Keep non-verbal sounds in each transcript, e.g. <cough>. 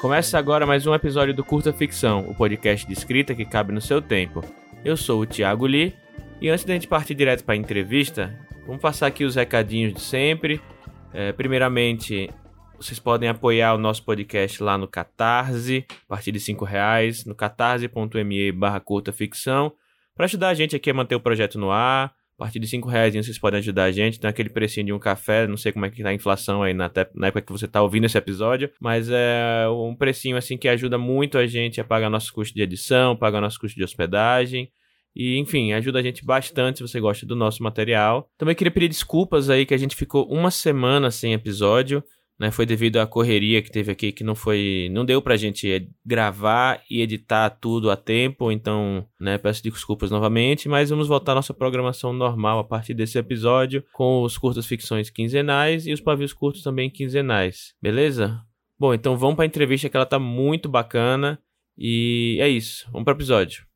Começa agora mais um episódio do Curta Ficção, o podcast de escrita que cabe no seu tempo. Eu sou o Thiago Lee e antes da gente partir direto para a entrevista, vamos passar aqui os recadinhos de sempre. É, primeiramente, vocês podem apoiar o nosso podcast lá no Catarse, a partir de 5 reais, no catarse.me barra curta ficção, para ajudar a gente aqui a manter o projeto no ar, partir de 5 reais vocês podem ajudar a gente. Tem aquele precinho de um café. Não sei como é que tá a inflação aí na, na época que você tá ouvindo esse episódio. Mas é um precinho assim que ajuda muito a gente a pagar nossos custos de edição, pagar nossos custos de hospedagem. E, enfim, ajuda a gente bastante se você gosta do nosso material. Também queria pedir desculpas aí que a gente ficou uma semana sem episódio né? Foi devido à correria que teve aqui, que não foi, não deu pra gente gravar e editar tudo a tempo, então, né, peço desculpas novamente, mas vamos voltar à nossa programação normal a partir desse episódio, com os curtas ficções quinzenais e os pavios curtos também quinzenais, beleza? Bom, então vamos para a entrevista que ela tá muito bacana e é isso. Vamos para o episódio.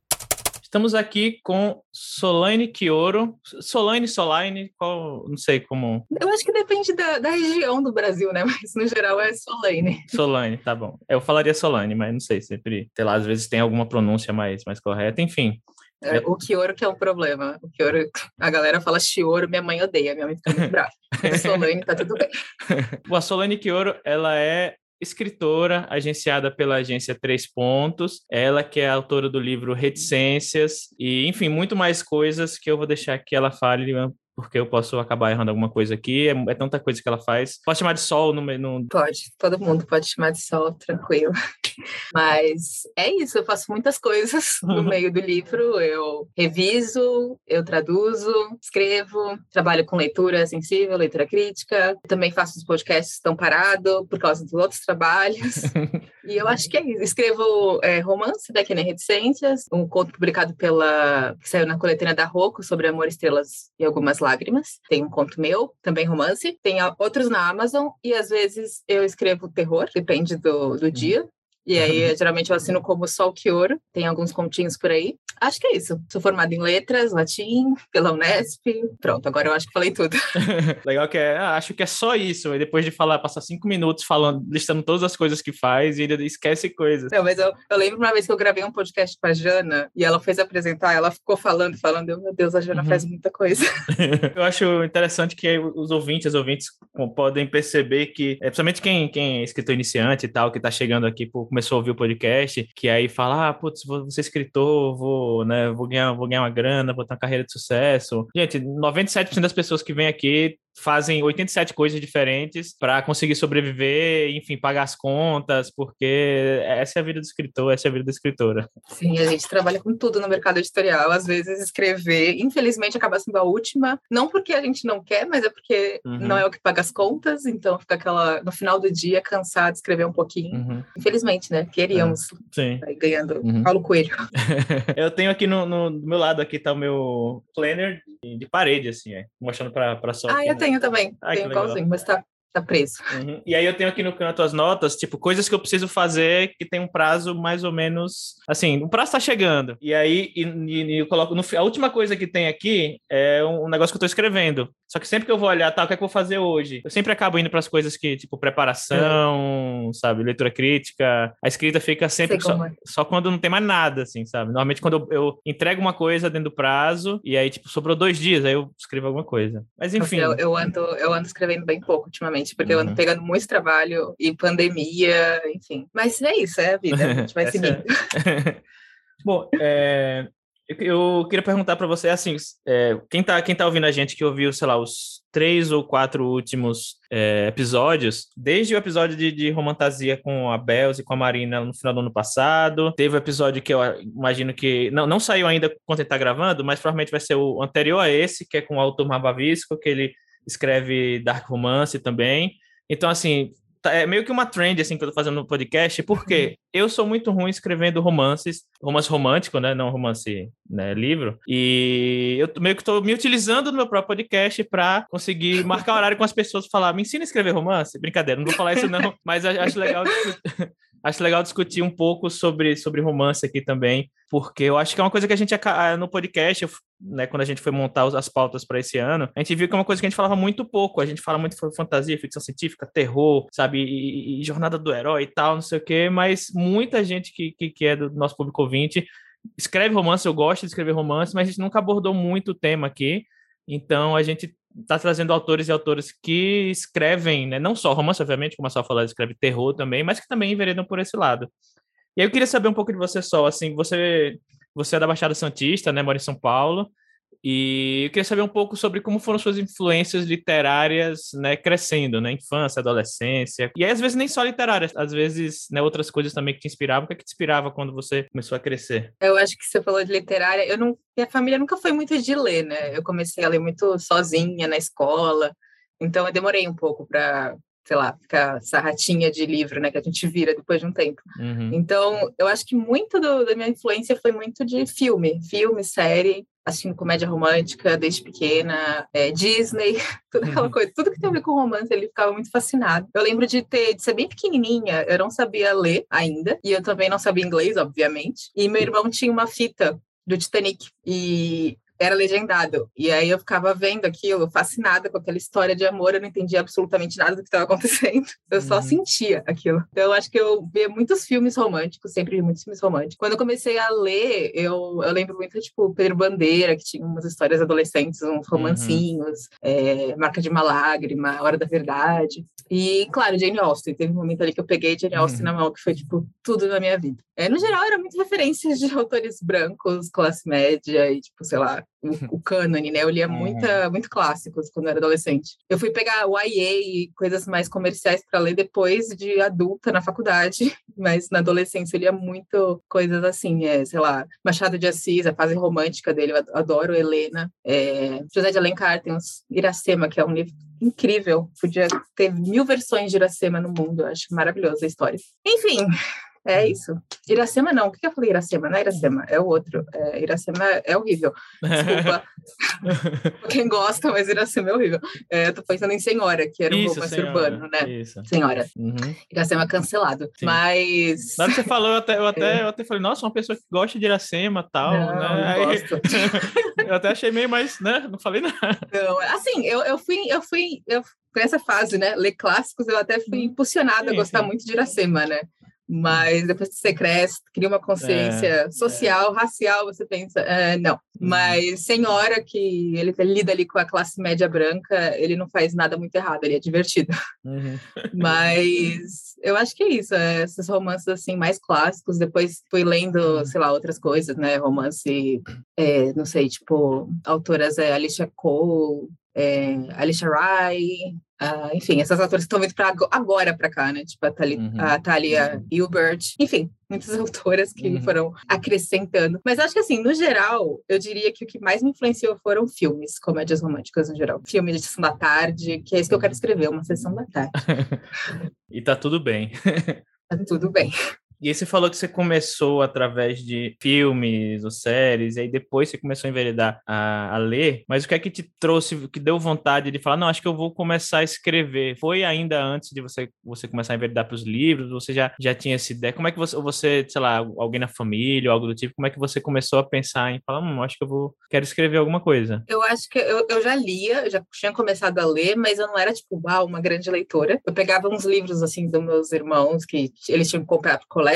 Estamos aqui com Solane Quioro. Solane, Solane, qual, não sei como. Eu acho que depende da, da, região do Brasil, né? Mas no geral é Solane. Solane, tá bom. Eu falaria Solane, mas não sei, sempre, sei lá, às vezes tem alguma pronúncia mais, mais correta, enfim. É, o Kioro que é um problema. O Kioro, a galera fala Chioro, minha mãe odeia, minha mãe fica muito brava. <laughs> Solane, tá tudo bem. <laughs> A Solane Kioro, ela é escritora, agenciada pela agência Três Pontos, ela que é autora do livro Reticências e, enfim, muito mais coisas que eu vou deixar que ela fale porque eu posso acabar errando alguma coisa aqui. É, é tanta coisa que ela faz. Pode chamar de sol no, no. Pode, todo mundo pode chamar de sol, tranquilo. Mas é isso, eu faço muitas coisas <laughs> no meio do livro. Eu reviso, eu traduzo, escrevo, trabalho com leitura sensível, leitura crítica. Também faço os podcasts estão parados por causa dos outros trabalhos. e eu acho que é isso. Escrevo é, romance da nem Reticências, um conto publicado pela. que saiu na coletânea da Rocco sobre amor, estrelas e algumas lágrimas. Tem um conto meu, também romance. Tem outros na Amazon e às vezes eu escrevo terror, depende do, do dia. E aí, geralmente, eu assino como Sol Ouro, tem alguns continhos por aí. Acho que é isso. Sou formada em letras, latim, pela Unesp. Pronto, agora eu acho que falei tudo. <laughs> Legal que é, ah, acho que é só isso. E depois de falar, passar cinco minutos falando, listando todas as coisas que faz e ainda esquece coisas. Não, mas eu, eu lembro uma vez que eu gravei um podcast com a Jana e ela fez apresentar, ela ficou falando, falando, meu Deus, a Jana uhum. faz muita coisa. <laughs> eu acho interessante que os ouvintes, os ouvintes podem perceber que, é, principalmente quem, quem é escritor iniciante e tal, que está chegando aqui por começou a ouvir o podcast, que aí fala, ah, putz, vou ser escritor, vou, né, vou ganhar, vou ganhar uma grana, vou ter uma carreira de sucesso. Gente, 97% das pessoas que vêm aqui fazem 87 coisas diferentes para conseguir sobreviver, enfim, pagar as contas, porque essa é a vida do escritor, essa é a vida da escritora. Sim, a gente trabalha com tudo no mercado editorial. Às vezes escrever, infelizmente, acaba sendo a última, não porque a gente não quer, mas é porque uhum. não é o que paga as contas, então fica aquela, no final do dia, cansado de escrever um pouquinho. Uhum. Infelizmente, né? Queríamos é. ganhando uhum. Paulo Coelho. <laughs> Eu tenho aqui no, no, do meu lado, aqui tá o meu planner de parede, assim, é, mostrando para só. Ah, eu tenho tenho também. Ai, tenho igualzinho, mas tá, tá preso. Uhum. E aí eu tenho aqui no canto as notas, tipo, coisas que eu preciso fazer que tem um prazo mais ou menos. Assim, o prazo tá chegando. E aí e, e eu coloco. No, a última coisa que tem aqui é um negócio que eu tô escrevendo. Só que sempre que eu vou olhar, tá, o que é que eu vou fazer hoje? Eu sempre acabo indo para as coisas que, tipo, preparação, é. sabe, leitura crítica. A escrita fica sempre só, é. só, quando não tem mais nada, assim, sabe? Normalmente quando eu, eu, entrego uma coisa dentro do prazo e aí, tipo, sobrou dois dias, aí eu escrevo alguma coisa. Mas enfim. Eu, eu ando, eu ando escrevendo bem pouco ultimamente, porque uhum. eu ando uhum. pegando muito trabalho e pandemia, enfim. Mas é isso, é a vida. A gente vai <laughs> seguindo. É. <laughs> Bom, é, eu, queria perguntar para você, assim, é, quem, tá, quem tá ouvindo a gente que ouviu, sei lá, os três ou quatro últimos é, episódios, desde o episódio de, de Romantasia com a Belz e com a Marina no final do ano passado, teve o episódio que eu imagino que não, não saiu ainda quando ele tá gravando, mas provavelmente vai ser o anterior a esse, que é com o autor Marbavisco, que ele escreve dark romance também. Então, assim, Tá, é meio que uma trend, assim, que eu tô fazendo no podcast, porque uhum. eu sou muito ruim escrevendo romances, romance romântico, né, não romance, né, livro, e eu meio que tô me utilizando no meu próprio podcast para conseguir marcar horário com as pessoas falar, me ensina a escrever romance? Brincadeira, não vou falar isso não, <laughs> mas acho legal, acho legal discutir um pouco sobre, sobre romance aqui também, porque eu acho que é uma coisa que a gente, no podcast, né, quando a gente foi montar as pautas para esse ano, a gente viu que é uma coisa que a gente falava muito pouco. A gente fala muito sobre fantasia, ficção científica, terror, sabe, e, e jornada do herói e tal, não sei o quê, mas muita gente que, que, que é do nosso público ouvinte escreve romance, eu gosto de escrever romance, mas a gente nunca abordou muito o tema aqui. Então a gente está trazendo autores e autoras que escrevem, né, não só romance, obviamente, como a Só falou, escreve terror também, mas que também enveredam por esse lado. E aí eu queria saber um pouco de você só, assim, você você é da Baixada Santista, né, mora em São Paulo, e eu queria saber um pouco sobre como foram suas influências literárias, né, crescendo, né, infância, adolescência. E aí, às vezes, nem só literárias, às vezes, né, outras coisas também que te inspiravam. O que, é que te inspirava quando você começou a crescer? Eu acho que você falou de literária. Eu não, minha família nunca foi muito de ler, né? Eu comecei a ler muito sozinha na escola. Então, eu demorei um pouco para sei lá, ficar essa ratinha de livro, né, que a gente vira depois de um tempo. Uhum. Então, eu acho que muito do, da minha influência foi muito de filme, filme, série, assistindo comédia romântica desde pequena, é, Disney, <laughs> toda aquela uhum. coisa, tudo que tem a ver com romance, ele ficava muito fascinado. Eu lembro de ter, de ser bem pequenininha, eu não sabia ler ainda, e eu também não sabia inglês, obviamente, e meu irmão tinha uma fita do Titanic, e era legendado. E aí eu ficava vendo aquilo, fascinada com aquela história de amor, eu não entendia absolutamente nada do que estava <laughs> acontecendo. Eu só uhum. sentia aquilo. Então eu acho que eu via muitos filmes românticos, sempre vi muitos filmes românticos. Quando eu comecei a ler, eu, eu lembro muito, tipo, Pedro Bandeira, que tinha umas histórias adolescentes, uns uhum. romancinhos, uhum. é, Marca de uma Lágrima, Hora da Verdade. E, claro, Jane Austen. Teve um momento ali que eu peguei Jane Austen uhum. na mão, que foi, tipo, tudo na minha vida. É, no geral, era muito referências de <laughs> autores brancos, classe média e, tipo, sei lá, o, o cânone, né? Eu lia muita, uhum. muito clássicos quando era adolescente. Eu fui pegar YA e coisas mais comerciais para ler depois de adulta na faculdade, <laughs> mas na adolescência eu lia muito coisas assim, é, sei lá, Machado de Assis, a fase romântica dele, eu adoro Helena. É, José de Alencar tem uns Iracema, que é um livro incrível. Podia ter mil versões de Iracema no mundo. Eu acho maravilhosa a história. Enfim, é isso. Iracema não. O que eu falei Iracema? Não é Iracema, é o outro. É, Iracema é horrível. Desculpa. <laughs> Quem gosta, mas Iracema é horrível. É, eu tô pensando em Senhora, que era um pouco mais urbano, né? Isso. Senhora. Uhum. Iracema cancelado. Sim. Mas. Na hora que você falou, eu até, eu, até, é. eu até falei, nossa, uma pessoa que gosta de Iracema e tal, não, né? Aí... <laughs> eu até achei meio mais, né? Não falei nada. Não, assim, eu, eu fui, eu fui, eu com essa fase, né, ler clássicos, eu até fui uhum. impulsionada sim, a gostar sim. muito de Iracema, né? Mas depois que você cresce, cria uma consciência é, é. social, é. racial, você pensa, é, não. Uhum. Mas senhora que ele lida ali com a classe média branca, ele não faz nada muito errado, ele é divertido. Uhum. <laughs> Mas eu acho que é isso, é, esses romances assim mais clássicos. Depois fui lendo, uhum. sei lá, outras coisas, né? Romance, não sei, tipo, autoras é, Alicia Cole, é, Alicia Rai, Uh, enfim, essas autoras estão vindo para agora para cá, né? Tipo a, Thali, uhum. a Thalia Hilbert, enfim, muitas <laughs> autoras que uhum. foram acrescentando. Mas acho que assim, no geral, eu diria que o que mais me influenciou foram filmes, comédias românticas no geral. Filmes de sessão da tarde, que é isso que eu quero escrever, uma sessão da tarde. <laughs> e tá tudo bem. tá tudo bem. <laughs> E aí você falou que você começou através de filmes ou séries, e aí depois você começou a enveredar a, a ler, mas o que é que te trouxe, que deu vontade de falar, não, acho que eu vou começar a escrever? Foi ainda antes de você, você começar a enveredar para os livros? Você já, já tinha essa ideia? Como é que você, você, sei lá, alguém na família, algo do tipo, como é que você começou a pensar em falar, hum, acho que eu vou, quero escrever alguma coisa? Eu acho que eu, eu já lia, eu já tinha começado a ler, mas eu não era, tipo, uau, uma grande leitora. Eu pegava uns livros, assim, dos meus irmãos, que eles tinham que comprar colégio,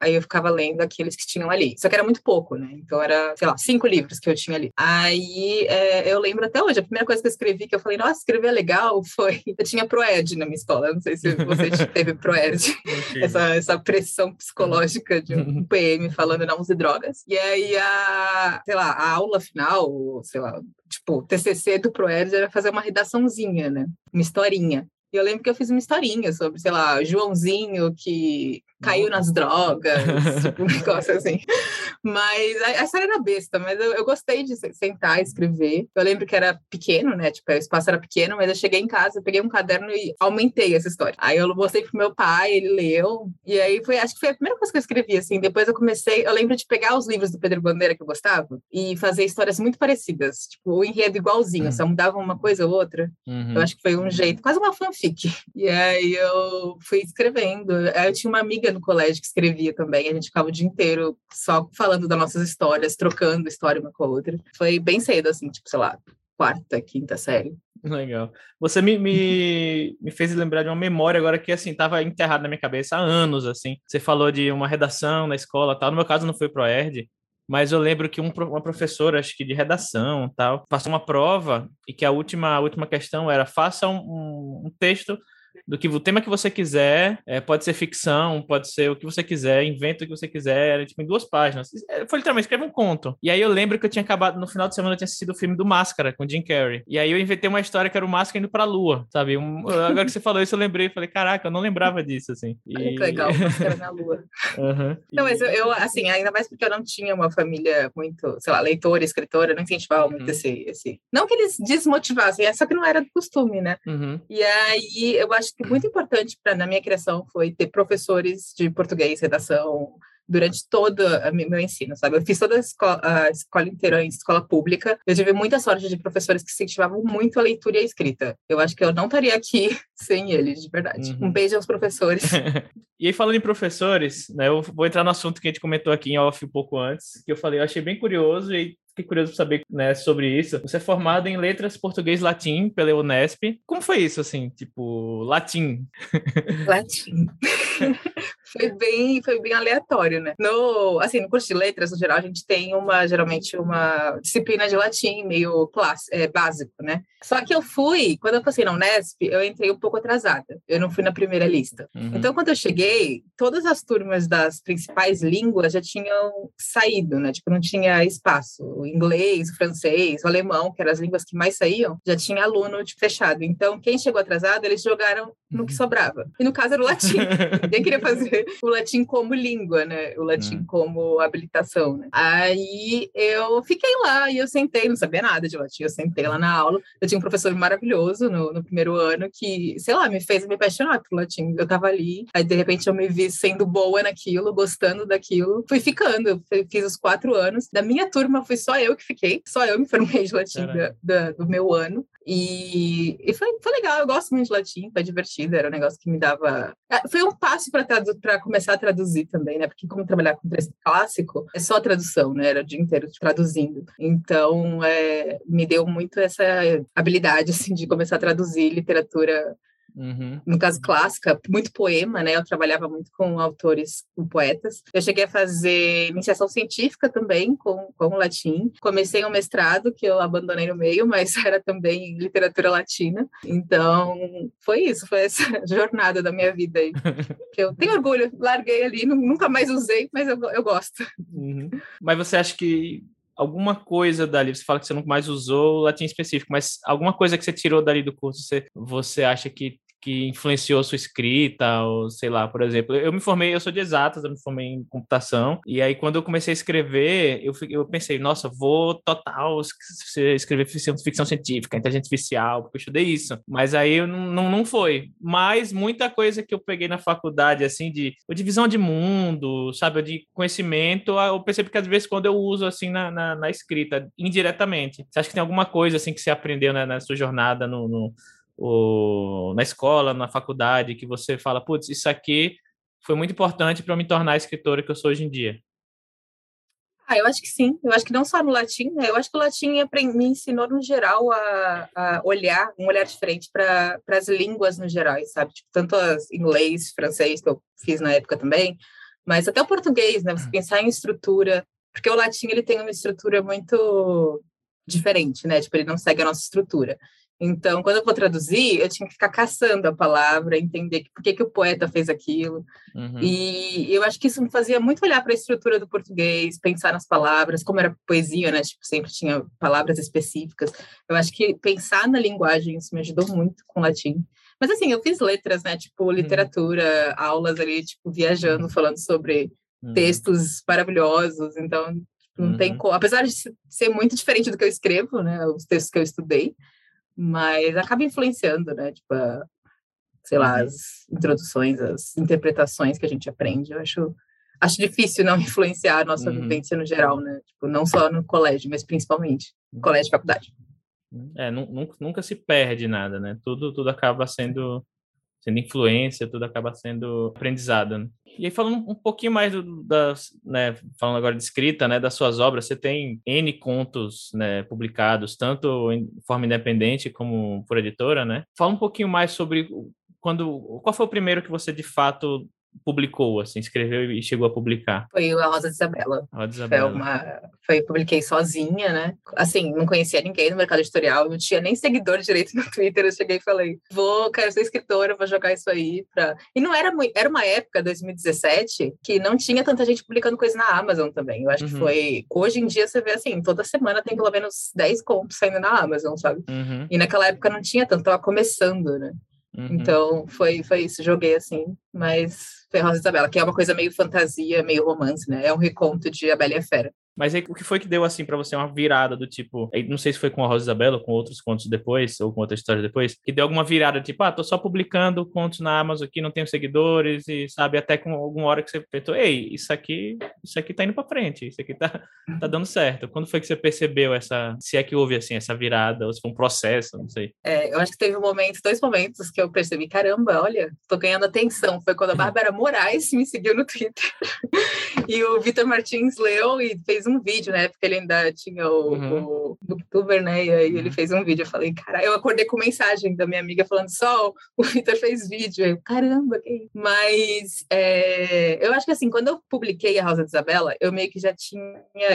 aí eu ficava lendo aqueles que tinham ali. Só que era muito pouco, né? Então era, sei lá, cinco livros que eu tinha ali. Aí é, eu lembro até hoje, a primeira coisa que eu escrevi, que eu falei, nossa, escrever é legal, <laughs> foi. Eu tinha Proed na minha escola, não sei se você <laughs> teve Proed, essa, essa pressão psicológica de um <laughs> PM falando não use drogas. E aí a, sei lá, a aula final, sei lá, tipo, o TCC do Proerd era fazer uma redaçãozinha, né? Uma historinha. E eu lembro que eu fiz uma historinha sobre, sei lá, Joãozinho que caiu nas drogas, <laughs> tipo, um negócio assim. Mas a, a história era besta, mas eu, eu, gostei de sentar e escrever. Eu lembro que era pequeno, né? Tipo, o espaço era pequeno, mas eu cheguei em casa, peguei um caderno e aumentei essa história. Aí eu mostrei pro meu pai, ele leu, e aí foi, acho que foi a primeira coisa que eu escrevi, assim. Depois eu comecei, eu lembro de pegar os livros do Pedro Bandeira que eu gostava e fazer histórias muito parecidas, tipo, o enredo igualzinho, uhum. só mudava uma coisa ou outra. Uhum. Eu acho que foi um jeito, quase uma fanfic. E aí eu fui escrevendo. Eu tinha uma amiga no colégio que escrevia também. A gente ficava o dia inteiro só falando das nossas histórias, trocando história uma com a outra. Foi bem cedo, assim, tipo, sei lá, quarta, quinta série. Legal. Você me, me, <laughs> me, fez lembrar de uma memória agora que, assim, estava enterrado na minha cabeça há anos, assim. Você falou de uma redação na escola tal. No meu caso, não foi pro ERD, mas eu lembro que um, uma professora, acho que de redação tal, passou uma prova e que a última, a última questão era faça um, um, um texto do que o tema que você quiser, é, pode ser ficção, pode ser o que você quiser, inventa o que você quiser, tipo, em duas páginas. É, foi literalmente, escreve um conto. E aí eu lembro que eu tinha acabado, no final de semana, eu tinha assistido o filme do Máscara, com Jim Carrey. E aí eu inventei uma história que era o Máscara indo pra Lua, sabe? Um, agora que você falou isso, eu lembrei, falei, caraca, eu não lembrava disso, assim. E... Olha que legal, <laughs> Máscara na Lua. Uhum. Não, mas eu, eu, assim, ainda mais porque eu não tinha uma família muito, sei lá, leitora, escritora, não incentivava muito uhum. esse, esse... Não que eles desmotivassem, é só que não era do costume, né? Uhum. E aí eu acho que muito importante para na minha criação foi ter professores de português, redação, durante todo o meu ensino, sabe? Eu fiz toda a escola, a escola inteira em escola pública. Eu tive muita sorte de professores que incentivavam muito a leitura e a escrita. Eu acho que eu não estaria aqui <laughs> sem eles, de verdade. Uhum. Um beijo aos professores. <laughs> e aí, falando em professores, né, eu vou entrar no assunto que a gente comentou aqui em off um pouco antes, que eu falei, eu achei bem curioso e fiquei curioso para saber né, sobre isso. Você é formado em letras português latim pela Unesp. Como foi isso, assim, tipo, latim? Latim. <laughs> <laughs> foi bem, foi bem aleatório, né? No, assim, no curso de letras, no geral, a gente tem uma, geralmente, uma disciplina de latim meio classe, é, básico, né? Só que eu fui, quando eu passei na Unesp, eu entrei um pouco atrasada. Eu não fui na primeira lista. Uhum. Então, quando eu cheguei, todas as turmas das principais línguas já tinham saído, né? Tipo, não tinha espaço. O inglês, o francês, o alemão, que eram as línguas que mais saíam, já tinha aluno tipo, fechado. Então, quem chegou atrasado, eles jogaram no que uhum. sobrava. E no caso era o latim. <laughs> <laughs> Ninguém queria fazer o latim como língua, né? O latim hum. como habilitação, né? Aí eu fiquei lá e eu sentei, não sabia nada de latim, eu sentei lá na aula. Eu tinha um professor maravilhoso no, no primeiro ano que, sei lá, me fez me apaixonar pelo latim. Eu tava ali, aí de repente eu me vi sendo boa naquilo, gostando daquilo. Fui ficando, eu fiz os quatro anos. Da minha turma foi só eu que fiquei, só eu me formei de latim da, da, do meu ano. E, e foi, foi legal, eu gosto muito de latim, foi divertido, era um negócio que me dava. É, foi um passo para começar a traduzir também, né? Porque, como trabalhar com texto clássico, é só tradução, né? Era o dia inteiro traduzindo. Então, é, me deu muito essa habilidade, assim, de começar a traduzir literatura Uhum. No caso, clássica, muito poema, né? Eu trabalhava muito com autores, com poetas. Eu cheguei a fazer iniciação científica também com, com latim. Comecei um mestrado que eu abandonei no meio, mas <laughs> era também literatura latina. Então, foi isso, foi essa <laughs> jornada da minha vida aí. <laughs> que eu tenho orgulho, larguei ali, nunca mais usei, mas eu, eu gosto. Uhum. Mas você acha que alguma coisa dali, você fala que você nunca mais usou o latim específico, mas alguma coisa que você tirou dali do curso, você, você acha que que influenciou sua escrita, ou sei lá, por exemplo. Eu me formei, eu sou de exatas, eu me formei em computação, e aí quando eu comecei a escrever, eu, eu pensei, nossa, vou total escrever ficção, científica, inteligência artificial, porque eu estudei isso. Mas aí não, não, não foi. Mas muita coisa que eu peguei na faculdade, assim, de, de visão de mundo, sabe, de conhecimento, eu percebo que às vezes quando eu uso, assim, na, na, na escrita, indiretamente. Você acha que tem alguma coisa, assim, que você aprendeu né, na sua jornada no, no na escola, na faculdade, que você fala, putz, isso aqui foi muito importante para eu me tornar a escritora que eu sou hoje em dia? Ah, eu acho que sim. Eu acho que não só no latim, né? Eu acho que o latim me ensinou, no geral, a, a olhar, um olhar diferente para as línguas no geral, sabe? Tipo, tanto as inglês, francês, que eu fiz na época também, mas até o português, né? Você hum. pensar em estrutura, porque o latim, ele tem uma estrutura muito diferente, né? Tipo, ele não segue a nossa estrutura. Então, quando eu vou traduzir, eu tinha que ficar caçando a palavra, entender por que, que o poeta fez aquilo. Uhum. E eu acho que isso me fazia muito olhar para a estrutura do português, pensar nas palavras, como era poesia, né? Tipo, sempre tinha palavras específicas. Eu acho que pensar na linguagem, isso me ajudou muito com o latim. Mas, assim, eu fiz letras, né? Tipo, uhum. literatura, uhum. aulas ali, tipo, viajando, falando sobre uhum. textos maravilhosos. Então, não uhum. tem como. Apesar de ser muito diferente do que eu escrevo, né? Os textos que eu estudei mas acaba influenciando, né? Tipo, a, sei lá, uhum. as introduções, as interpretações que a gente aprende. Eu acho, acho difícil não <laughs> influenciar a nossa uhum. vivência no geral, né? Tipo, não só no colégio, mas principalmente no colégio e faculdade. É, nunca, nunca se perde nada, né? Tudo, tudo acaba sendo sendo influência, tudo acaba sendo aprendizado. Né? E aí falando um pouquinho mais do, das, né, falando agora de escrita, né, das suas obras, você tem N contos, né, publicados, tanto em forma independente como por editora, né? Fala um pouquinho mais sobre quando, qual foi o primeiro que você de fato publicou, assim, escreveu e chegou a publicar? Foi a Rosa de Isabela. Rosa de Isabela. Foi uma, foi, publiquei sozinha, né? Assim, não conhecia ninguém no mercado editorial, não tinha nem seguidor direito no Twitter. Eu cheguei e falei, vou, quero ser escritora, vou jogar isso aí pra. E não era muito, era uma época, 2017, que não tinha tanta gente publicando coisa na Amazon também. Eu acho uhum. que foi. Hoje em dia você vê assim, toda semana tem pelo menos 10 contos saindo na Amazon, sabe? Uhum. E naquela época não tinha tanto, tava começando, né? Uhum. Então, foi, foi isso, joguei assim, mas foi Rosa Isabela, que é uma coisa meio fantasia, meio romance, né? É um reconto de A Bela e a Fera. Mas aí, o que foi que deu, assim, para você uma virada do tipo... Não sei se foi com a Rosa Isabela ou com outros contos depois, ou com outra história depois, que deu alguma virada, tipo, ah, tô só publicando contos na Amazon aqui, não tenho seguidores, e sabe, até com alguma hora que você pensou, ei, isso aqui, isso aqui tá indo para frente, isso aqui tá, <laughs> tá dando certo. Quando foi que você percebeu essa, se é que houve, assim, essa virada, ou se foi um processo, não sei. É, eu acho que teve um momento, dois momentos que eu percebi, caramba, olha, tô ganhando atenção. Foi quando a <laughs> Bárbara Moraes me seguiu no Twitter. <laughs> e o Vitor Martins leu e fez fez um vídeo, né? Porque ele ainda tinha o, uhum. o Booktuber, né? E aí ele uhum. fez um vídeo. Eu falei, cara, eu acordei com mensagem da minha amiga falando só, o <laughs> Vitor fez vídeo. Eu, caramba, que? Mas é, eu acho que assim, quando eu publiquei a Rosa de Isabela, eu meio que já tinha,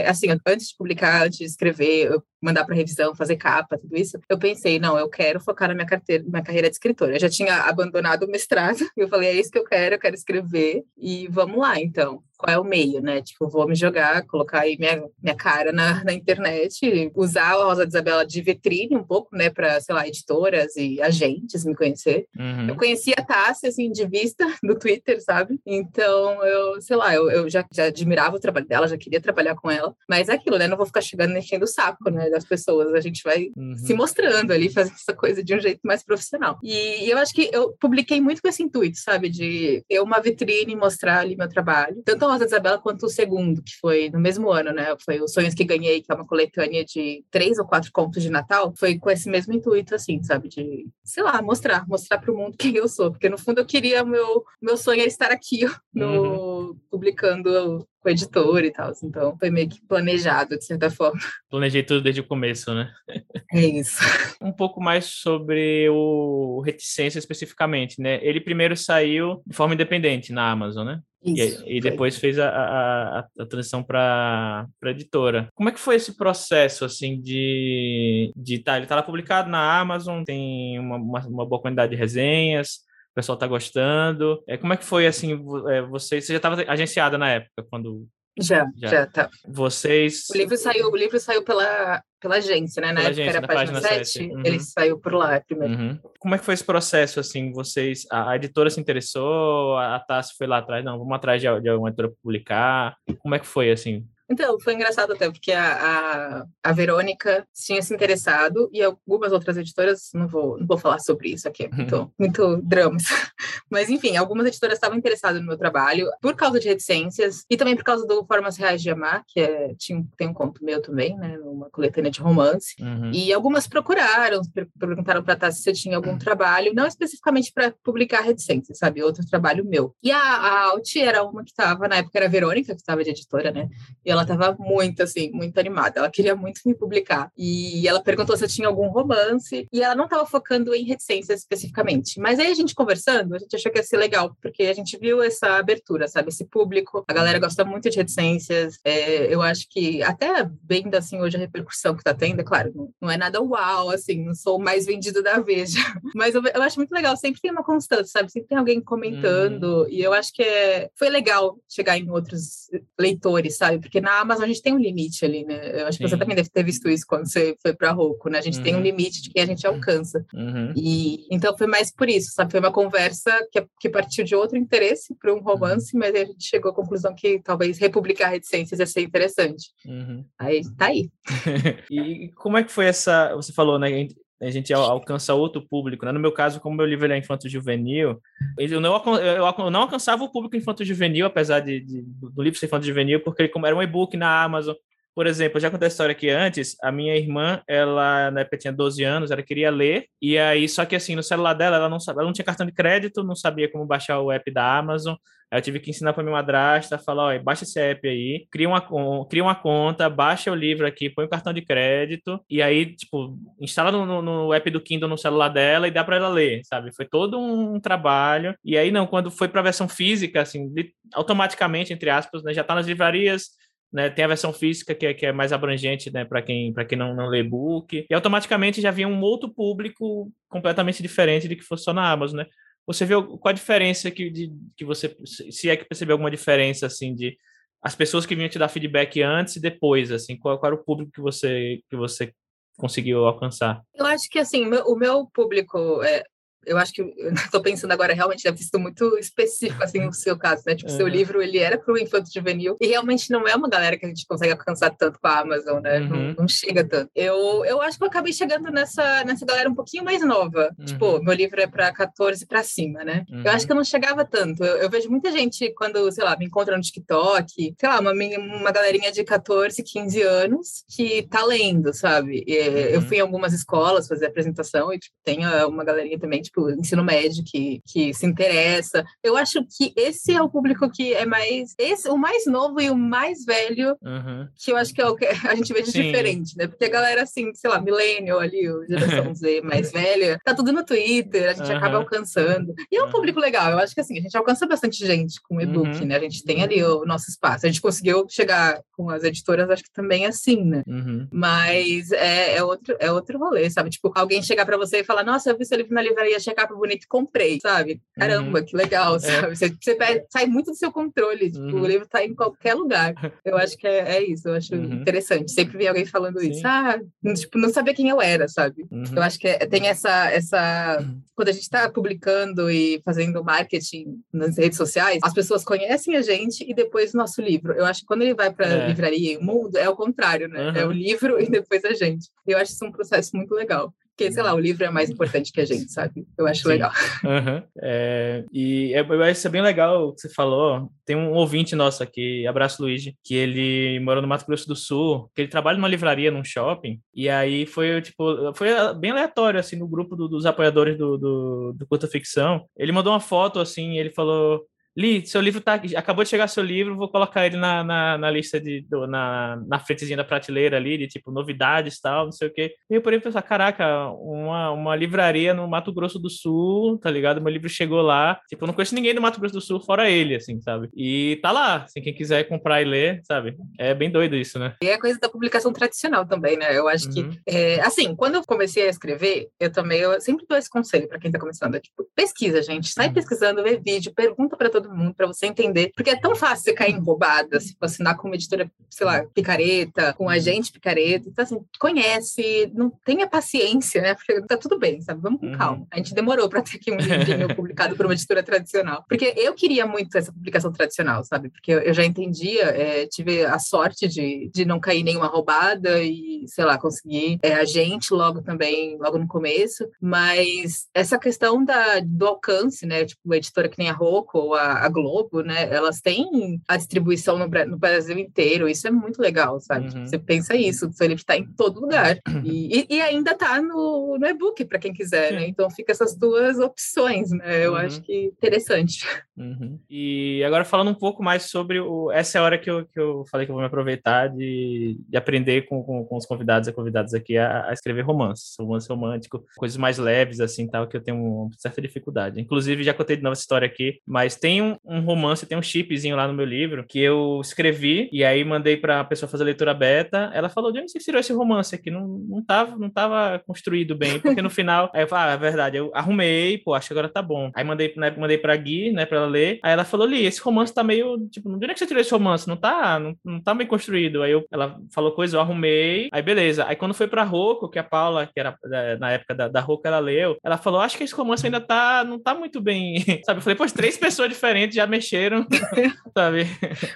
assim, antes de publicar, antes de escrever, eu mandar para revisão, fazer capa, tudo isso, eu pensei, não, eu quero focar na minha carteira, minha carreira de escritora. Eu já tinha abandonado o mestrado, <laughs> eu falei, é isso que eu quero, eu quero escrever e vamos lá, então. Qual é o meio, né? Tipo, vou me jogar, colocar aí minha, minha cara na, na internet, usar a Rosa de Isabela de vitrine um pouco, né, para, sei lá, editoras e agentes me conhecer. Uhum. Eu conhecia a Tássia, assim, de vista <laughs> do Twitter, sabe? Então, eu, sei lá, eu, eu já, já admirava o trabalho dela, já queria trabalhar com ela, mas é aquilo, né? Não vou ficar chegando enchendo o saco, né? Das pessoas. A gente vai uhum. se mostrando ali, fazendo essa coisa de um jeito mais profissional. E eu acho que eu publiquei muito com esse intuito, sabe? De ter uma vitrine, mostrar ali meu trabalho. Tanto a Rosa Isabela quanto o segundo, que foi no mesmo ano, né? Foi Os Sonhos que Ganhei, que é uma coletânea de três ou quatro contos de Natal. Foi com esse mesmo intuito, assim, sabe? De, sei lá, mostrar, mostrar para o mundo quem eu sou. Porque no fundo eu queria, meu, meu sonho era estar aqui, <laughs> no, uhum. publicando com o editor e tal. Então, foi meio que planejado, de certa forma. Planejei tudo desde o começo, né? <laughs> É isso. um pouco mais sobre o Reticência especificamente, né? Ele primeiro saiu de forma independente na Amazon, né? Isso, e, e depois fez a, a, a transição para a editora. Como é que foi esse processo, assim, de... de tá, ele está lá publicado na Amazon, tem uma, uma, uma boa quantidade de resenhas, pessoal tá gostando. É, como é que foi, assim, é, você, você já estava agenciada na época, quando... Já, já, já tá. Vocês... O livro saiu, o livro saiu pela, pela agência, né? Na pela época agência, era a página, página 7, 7. Uhum. ele saiu por lá primeiro. Uhum. Como é que foi esse processo, assim, vocês... A, a editora se interessou, a, a Tassi foi lá atrás, não, vamos atrás de, de uma editora publicar. Como é que foi, assim? Então, foi engraçado até, porque a, a, a, Verônica tinha se interessado e algumas outras editoras, não vou, não vou falar sobre isso aqui, é muito, uhum. muito dramas. <laughs> Mas, enfim, algumas editoras estavam interessadas no meu trabalho por causa de reticências e também por causa do Formas Reais de Amar, que é, tinha, tem um conto meu também, né, uma coletânea de romance. Uhum. E algumas procuraram, perguntaram para Tassi se eu tinha algum uhum. trabalho, não especificamente para publicar reticências, sabe, outro trabalho meu. E a, a Alt era uma que estava, na época era a Verônica, que estava de editora, né, e ela ela estava muito, assim, muito animada. Ela queria muito me publicar. E ela perguntou se eu tinha algum romance. E ela não estava focando em reticências especificamente. Mas aí a gente conversando, a gente achou que ia ser legal, porque a gente viu essa abertura, sabe? Esse público. A galera gosta muito de reticências. É, eu acho que, até vendo, assim, hoje a repercussão que está tendo, é claro, não, não, é nada uau, assim, não sou o mais vendido da Veja. <laughs> Mas eu, eu, acho muito legal. Sempre tem uma constância, sabe? Sempre tem alguém comentando. Hum. E eu acho que é, foi legal chegar em outros leitores, sabe? Porque na Amazon a gente tem um limite ali, né? Eu acho Sim. que você também deve ter visto isso quando você foi para Roku, né? A gente uhum. tem um uhum. limite de quem a gente alcança. Uhum. E então foi mais por isso, sabe? Foi uma conversa que, que partiu de outro interesse para um romance, uhum. mas a gente chegou à conclusão que talvez republicar reticências ia ser interessante. Uhum. Aí tá aí. <laughs> e como é que foi essa? Você falou, né? A gente alcança outro público. Né? No meu caso, como meu livro é infanto-juvenil, eu não, eu não alcançava o público infanto-juvenil, apesar de, de, do livro ser infanto-juvenil, porque ele como era um e-book na Amazon, por exemplo, já contei a história aqui antes, a minha irmã, ela na época tinha 12 anos, ela queria ler, e aí, só que assim, no celular dela, ela não, ela não tinha cartão de crédito, não sabia como baixar o app da Amazon, Aí eu tive que ensinar para minha madrasta, falar, olha, baixa esse app aí, cria uma, cria uma conta, baixa o livro aqui, põe o cartão de crédito, e aí, tipo, instala no, no app do Kindle no celular dela e dá para ela ler, sabe? Foi todo um trabalho. E aí, não, quando foi para a versão física, assim, automaticamente, entre aspas, né, já está nas livrarias, né, tem a versão física que é, que é mais abrangente né, para quem, quem não, não lê book, e automaticamente já vinha um outro público completamente diferente de que fosse só na Amazon, né? Você vê qual a diferença que, de, que você, se é que percebeu alguma diferença, assim, de as pessoas que vinham te dar feedback antes e depois, assim, qual, qual era o público que você, que você conseguiu alcançar? Eu acho que, assim, o meu público, é, eu acho que estou <laughs> pensando agora realmente deve ter sido muito específico assim no seu caso, né? Tipo, uhum. seu livro ele era para o infanto juvenil e realmente não é uma galera que a gente consegue alcançar tanto com a Amazon, né? Uhum. Não, não, chega tanto. Eu, eu acho que eu acabei chegando nessa nessa galera um pouquinho mais nova. Uhum. Tipo, meu livro é para 14 para cima, né? Eu acho que eu não chegava tanto. Eu, eu, vejo muita gente quando, sei lá, me encontra no TikTok, sei lá, uma uma galerinha de 14, 15 anos que tá lendo, sabe? E, eu fui em algumas escolas fazer apresentação e tipo, tem uma galerinha também tipo, ensino médio que, que se interessa. Eu acho que esse é o público que é mais. Esse, o mais novo e o mais velho, uhum. que eu acho que é o que <laughs> a gente vê de Sim. diferente, né? Porque a galera, assim, sei lá, millennial ali, o geração <laughs> Z mais velha, tá tudo no Twitter, a gente uhum. acaba alcançando. E é um público legal, eu acho que assim, a gente alcança bastante gente com o e-book, uhum. né? A gente tem ali o nosso espaço. A gente conseguiu chegar com as editoras, acho que também é assim, né? Uhum. Mas é, é, outro, é outro rolê, sabe? Tipo, alguém chegar para você e falar, nossa, eu vi seu livro na livraria achei a capa bonita e comprei, sabe? Caramba, uhum. que legal, é. sabe? Você, você perde, sai muito do seu controle, tipo, uhum. o livro tá em qualquer lugar. <laughs> Eu acho que é, é isso, eu acho uhum. interessante. Sempre vi alguém falando Sim. isso, ah, tipo, não sabia quem eu era, sabe? Uhum. Eu acho que é, tem essa, essa... Uhum. Quando a gente tá publicando e fazendo marketing nas redes sociais, as pessoas conhecem a gente e depois o nosso livro. Eu acho que quando ele vai para é. livraria e o mundo, é o contrário, né? É o livro <laughs> e depois a gente. Eu acho isso um processo muito legal. Porque, sei lá, o livro é mais importante que a gente, sabe? Eu acho Sim. legal. Uhum. É, e é, eu acho bem legal o que você falou. Tem um ouvinte nosso aqui, abraço Luigi, que ele mora no Mato Grosso do Sul, que ele trabalha numa livraria, num shopping, e aí foi, tipo, foi bem aleatório, assim, no grupo do, dos apoiadores do, do, do Curta Ficção. Ele mandou uma foto, assim, ele falou Li, seu livro tá acabou de chegar seu livro, vou colocar ele na, na, na lista de do, na, na frentezinha da prateleira ali, de tipo novidades e tal, não sei o quê. E eu porém pensar, caraca, uma, uma livraria no Mato Grosso do Sul, tá ligado? Meu livro chegou lá. Tipo, eu não conheço ninguém do Mato Grosso do Sul fora ele, assim, sabe? E tá lá, assim, quem quiser comprar e ler, sabe? É bem doido isso, né? E é coisa da publicação tradicional também, né? Eu acho uhum. que, é, assim, quando eu comecei a escrever, eu também, eu sempre dou esse conselho para quem tá começando, é, tipo, pesquisa, gente, sai uhum. pesquisando, vê vídeo, pergunta para todo mundo para você entender, porque é tão fácil você cair em roubada, se assinar com uma editora, sei lá, picareta, com um agente picareta, então assim, conhece, não tenha paciência, né? Porque tá tudo bem, sabe? Vamos com uhum. calma. A gente demorou para ter aqui um livrinho <laughs> publicado por uma editora tradicional, porque eu queria muito essa publicação tradicional, sabe? Porque eu já entendia, é, tive a sorte de, de não cair nenhuma roubada e, sei lá, conseguir é, agente logo também, logo no começo, mas essa questão da, do alcance, né? Tipo, uma editora que nem a Rocco ou a, a Globo, né? Elas têm a distribuição no, no Brasil inteiro. Isso é muito legal, sabe? Uhum. Você pensa isso, o seu livro está em todo lugar. E, e, e ainda está no, no e-book, para quem quiser, né? Então fica essas duas opções, né? Eu uhum. acho que interessante. Uhum. E agora falando um pouco mais sobre o. Essa é a hora que eu, que eu falei que eu vou me aproveitar de, de aprender com, com, com os convidados e convidadas aqui a, a, escrever romances, romance romântico, coisas mais leves, assim, tal, que eu tenho uma certa dificuldade. Inclusive, já contei de novo essa história aqui, mas tem um, um romance, tem um chipzinho lá no meu livro que eu escrevi e aí mandei para a pessoa fazer a leitura beta. Ela falou: de onde você tirou esse romance aqui? Não, não, tava, não tava construído bem, porque no final, aí eu falei: ah, é verdade, eu arrumei, pô, acho que agora tá bom. Aí mandei, né, mandei pra Gui, né, pra ela ler. Aí ela falou: Li, esse romance tá meio, tipo, de onde é que você tirou esse romance? Não tá, não, não tá bem construído. Aí eu, ela falou coisa, eu arrumei. Aí beleza. Aí quando foi pra Rocco, que a Paula, que era é, na época da, da Rocco, ela leu, ela falou: acho que esse romance ainda tá, não tá muito bem, <laughs> sabe? Eu falei: pô, três pessoas diferentes diferentes já mexeram, <laughs> sabe?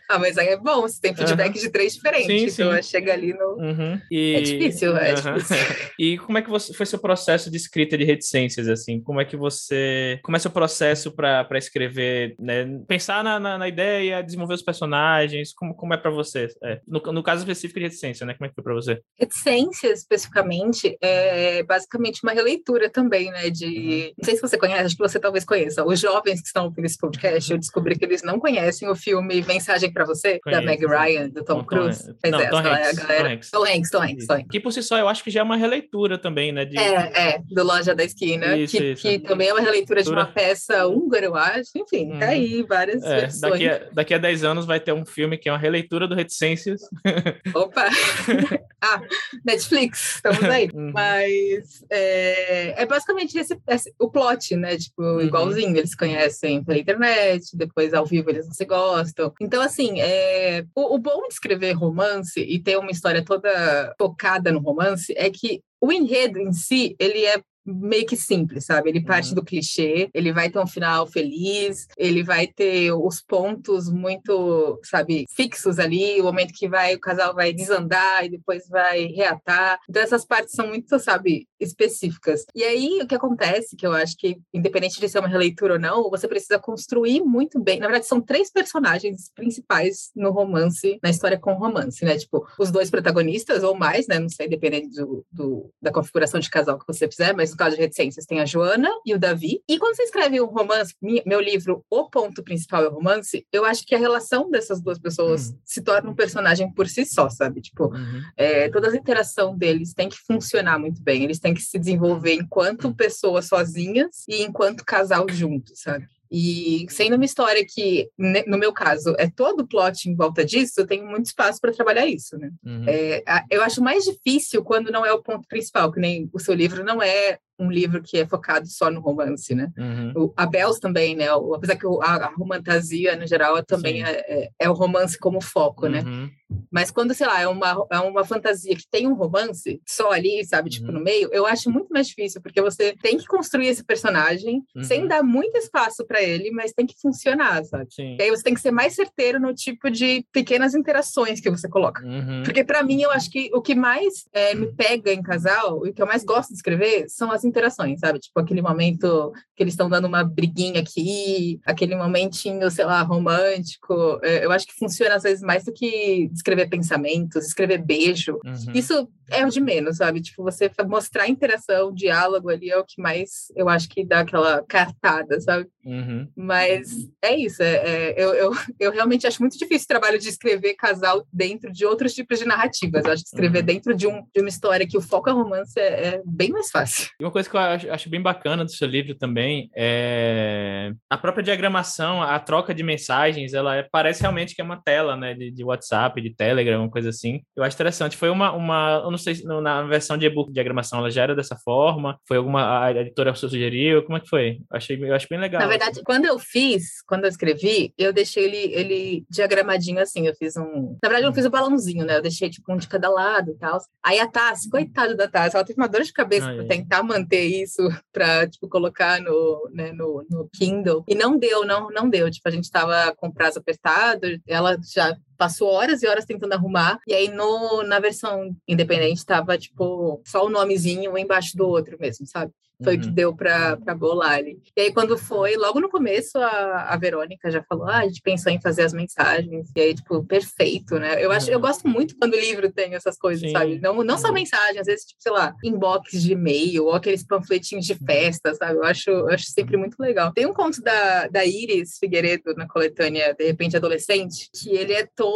Ah, mas aí é bom, você tem feedback uhum. de três diferentes, sim, então sim. chega ali no... Uhum. E... É difícil, é uhum. difícil. <laughs> e como é que você, foi seu processo de escrita de reticências, assim? Como é que você... Como é seu processo para escrever, né? Pensar na, na, na, ideia, desenvolver os personagens, como, como é para você? É. No, no caso específico de reticência, né? Como é que foi para você? Reticências, especificamente, é basicamente uma releitura também, né? De... Uhum. Não sei se você conhece, acho que você talvez conheça. Os jovens que estão ouvindo esse podcast, eu descobri que eles não conhecem o filme Mensagem para Você, Conheço. da Meg Ryan, do Tom, Tom Cruise. Tom, não, é, Tom, Hanks, galera... Tom Hanks. Tom Hanks, Tom Hanks, Tom Hanks. Que por si só eu acho que já é uma releitura também, né? De... É, é, do Loja da Esquina, isso, que, isso. que também é uma releitura de uma peça húngara, eu acho. Enfim, tá uhum. tá aí várias é, versões. Daqui a, daqui a 10 anos vai ter um filme que é uma releitura do Reticências. <laughs> Opa! <laughs> ah, Netflix, estamos aí. Uhum. Mas é, é basicamente esse, esse, o plot, né? Tipo, uhum. igualzinho, eles conhecem pela internet, depois ao vivo eles não se gostam. Então, assim, é, o, o bom de escrever romance e ter uma história toda focada no romance é que o enredo em si, ele é meio que simples, sabe? Ele parte uhum. do clichê, ele vai ter um final feliz, ele vai ter os pontos muito, sabe, fixos ali, o momento que vai o casal vai desandar e depois vai reatar. Então essas partes são muito, sabe, específicas. E aí o que acontece, que eu acho que independente de ser uma releitura ou não, você precisa construir muito bem. Na verdade, são três personagens principais no romance, na história com romance, né? Tipo, os dois protagonistas ou mais, né? Não sei, dependendo do, do da configuração de casal que você fizer, mas no caso de reticências, tem a Joana e o Davi. E quando você escreve um romance, meu livro, o ponto principal é o romance, eu acho que a relação dessas duas pessoas uhum. se torna um personagem por si só, sabe? Tipo, uhum. é, toda a interação deles tem que funcionar muito bem, eles têm que se desenvolver enquanto uhum. pessoas sozinhas e enquanto casal juntos, sabe? E sendo uma história que, no meu caso, é todo o plot em volta disso, eu tenho muito espaço para trabalhar isso, né? Uhum. É, eu acho mais difícil quando não é o ponto principal, que nem o seu livro não é um livro que é focado só no romance, né? Uhum. O, a Bells também, né? O, apesar que o, a, a romantasia, no geral, também é, é, é, o romance como foco, né? uhum. né? Mas quando, sei lá, é uma, é uma fantasia que tem um romance só ali, sabe? Tipo, uhum. no meio, eu acho muito mais difícil, porque você tem que construir esse personagem sem uhum. dar muito espaço para ele, mas tem que funcionar, sabe? Sim. E aí você tem que ser mais certeiro no tipo de pequenas interações que você coloca. Uhum. Porque para mim, eu acho que o que mais é, me pega em casal, e o que eu mais gosto de escrever, são as interações, sabe? Tipo, aquele momento que eles estão dando uma briguinha aqui, aquele momentinho, sei lá, romântico. É, eu acho que funciona às vezes mais do que escrever pensamentos, escrever beijo. Uhum. Isso é o de menos, sabe? Tipo, você mostrar interação, diálogo ali é o que mais eu acho que dá aquela cartada, sabe? Uhum. Mas é isso. É, é, eu, eu, eu realmente acho muito difícil o trabalho de escrever casal dentro de outros tipos de narrativas. Eu acho que escrever uhum. dentro de, um, de uma história que o foco é romance é, é bem mais fácil. Coisa que eu acho, acho, bem bacana do seu livro também é a própria diagramação, a troca de mensagens, ela é, parece realmente que é uma tela, né? De, de WhatsApp, de Telegram, uma coisa assim. Eu acho interessante. Foi uma, uma eu não sei se na versão de e-book de diagramação ela já era dessa forma, foi alguma, a editora sugeriu, como é que foi? Eu achei, eu acho bem legal. Na verdade, quando eu fiz, quando eu escrevi, eu deixei ele, ele diagramadinho assim, eu fiz um... Na verdade, eu não fiz o um balãozinho, né? Eu deixei, tipo, um de cada lado e tal. Aí a Tassi, coitada da Tassi, ela teve uma dor de cabeça para tentar manter isso <laughs> para tipo, colocar no, né, no, no Kindle. E não deu, não, não deu. Tipo, a gente tava com prazo apertado, ela já passou horas e horas tentando arrumar, e aí no, na versão independente tava, tipo, só o nomezinho um embaixo do outro mesmo, sabe? Foi uhum. o que uhum. deu para bolar ali. E aí, quando foi, logo no começo, a, a Verônica já falou: ah, a gente pensou em fazer as mensagens. E aí, tipo, perfeito, né? Eu acho, eu gosto muito quando o livro tem essas coisas, Sim. sabe? Não, não só uhum. mensagem, às vezes, tipo, sei lá, inbox de e-mail, ou aqueles panfletinhos de festa, sabe? Eu acho, eu acho sempre muito legal. Tem um conto da, da Iris Figueiredo na coletânea De Repente Adolescente, que ele é todo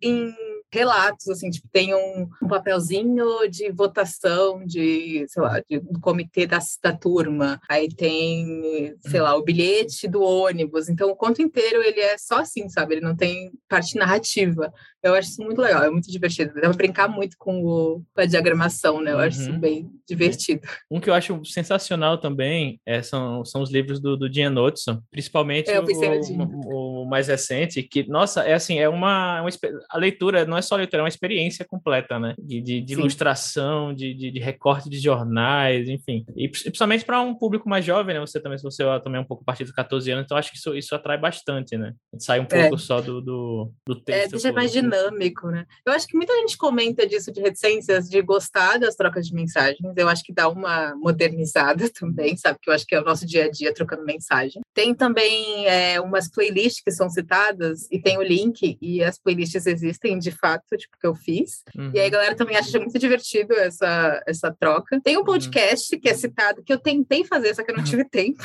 em relatos, assim, tipo, tem um, um, papelzinho de votação de, sei lá, de, do comitê da, da turma, aí tem, sei lá, o bilhete do ônibus, então o conto inteiro ele é só assim, sabe, ele não tem parte narrativa, eu acho isso muito legal, é muito divertido. Dá pra brincar muito com, o, com a diagramação, né? Eu uhum. acho isso uhum. bem divertido. Um que eu acho sensacional também é, são, são os livros do, do Dian Knudson, principalmente é, o, o, o, mais recente, que, nossa, é assim, é uma, uma a leitura não é só leitura, é uma experiência completa, né? De, de, de ilustração, de, de, de, recorte de jornais, enfim. E principalmente para um público mais jovem, né? Você também, se você também é um pouco a partir dos 14 anos, então acho que isso, isso atrai bastante, né? Sai um pouco é. só do, do, do texto. É, deixa mais dinâmico, né? Eu acho que muita gente comenta disso de reticências, de gostar das trocas de mensagens. Eu acho que dá uma modernizada <laughs> também, sabe? Que eu acho que é o nosso dia a dia trocando mensagem. Tem também é, umas playlists que são citadas e tem o link, e as playlists existem de fato, tipo, que eu fiz. Uhum. E aí a uhum. galera também acha muito divertido essa, essa troca. Tem um uhum. podcast uhum. que é citado, que eu tentei fazer, só que eu não tive tempo.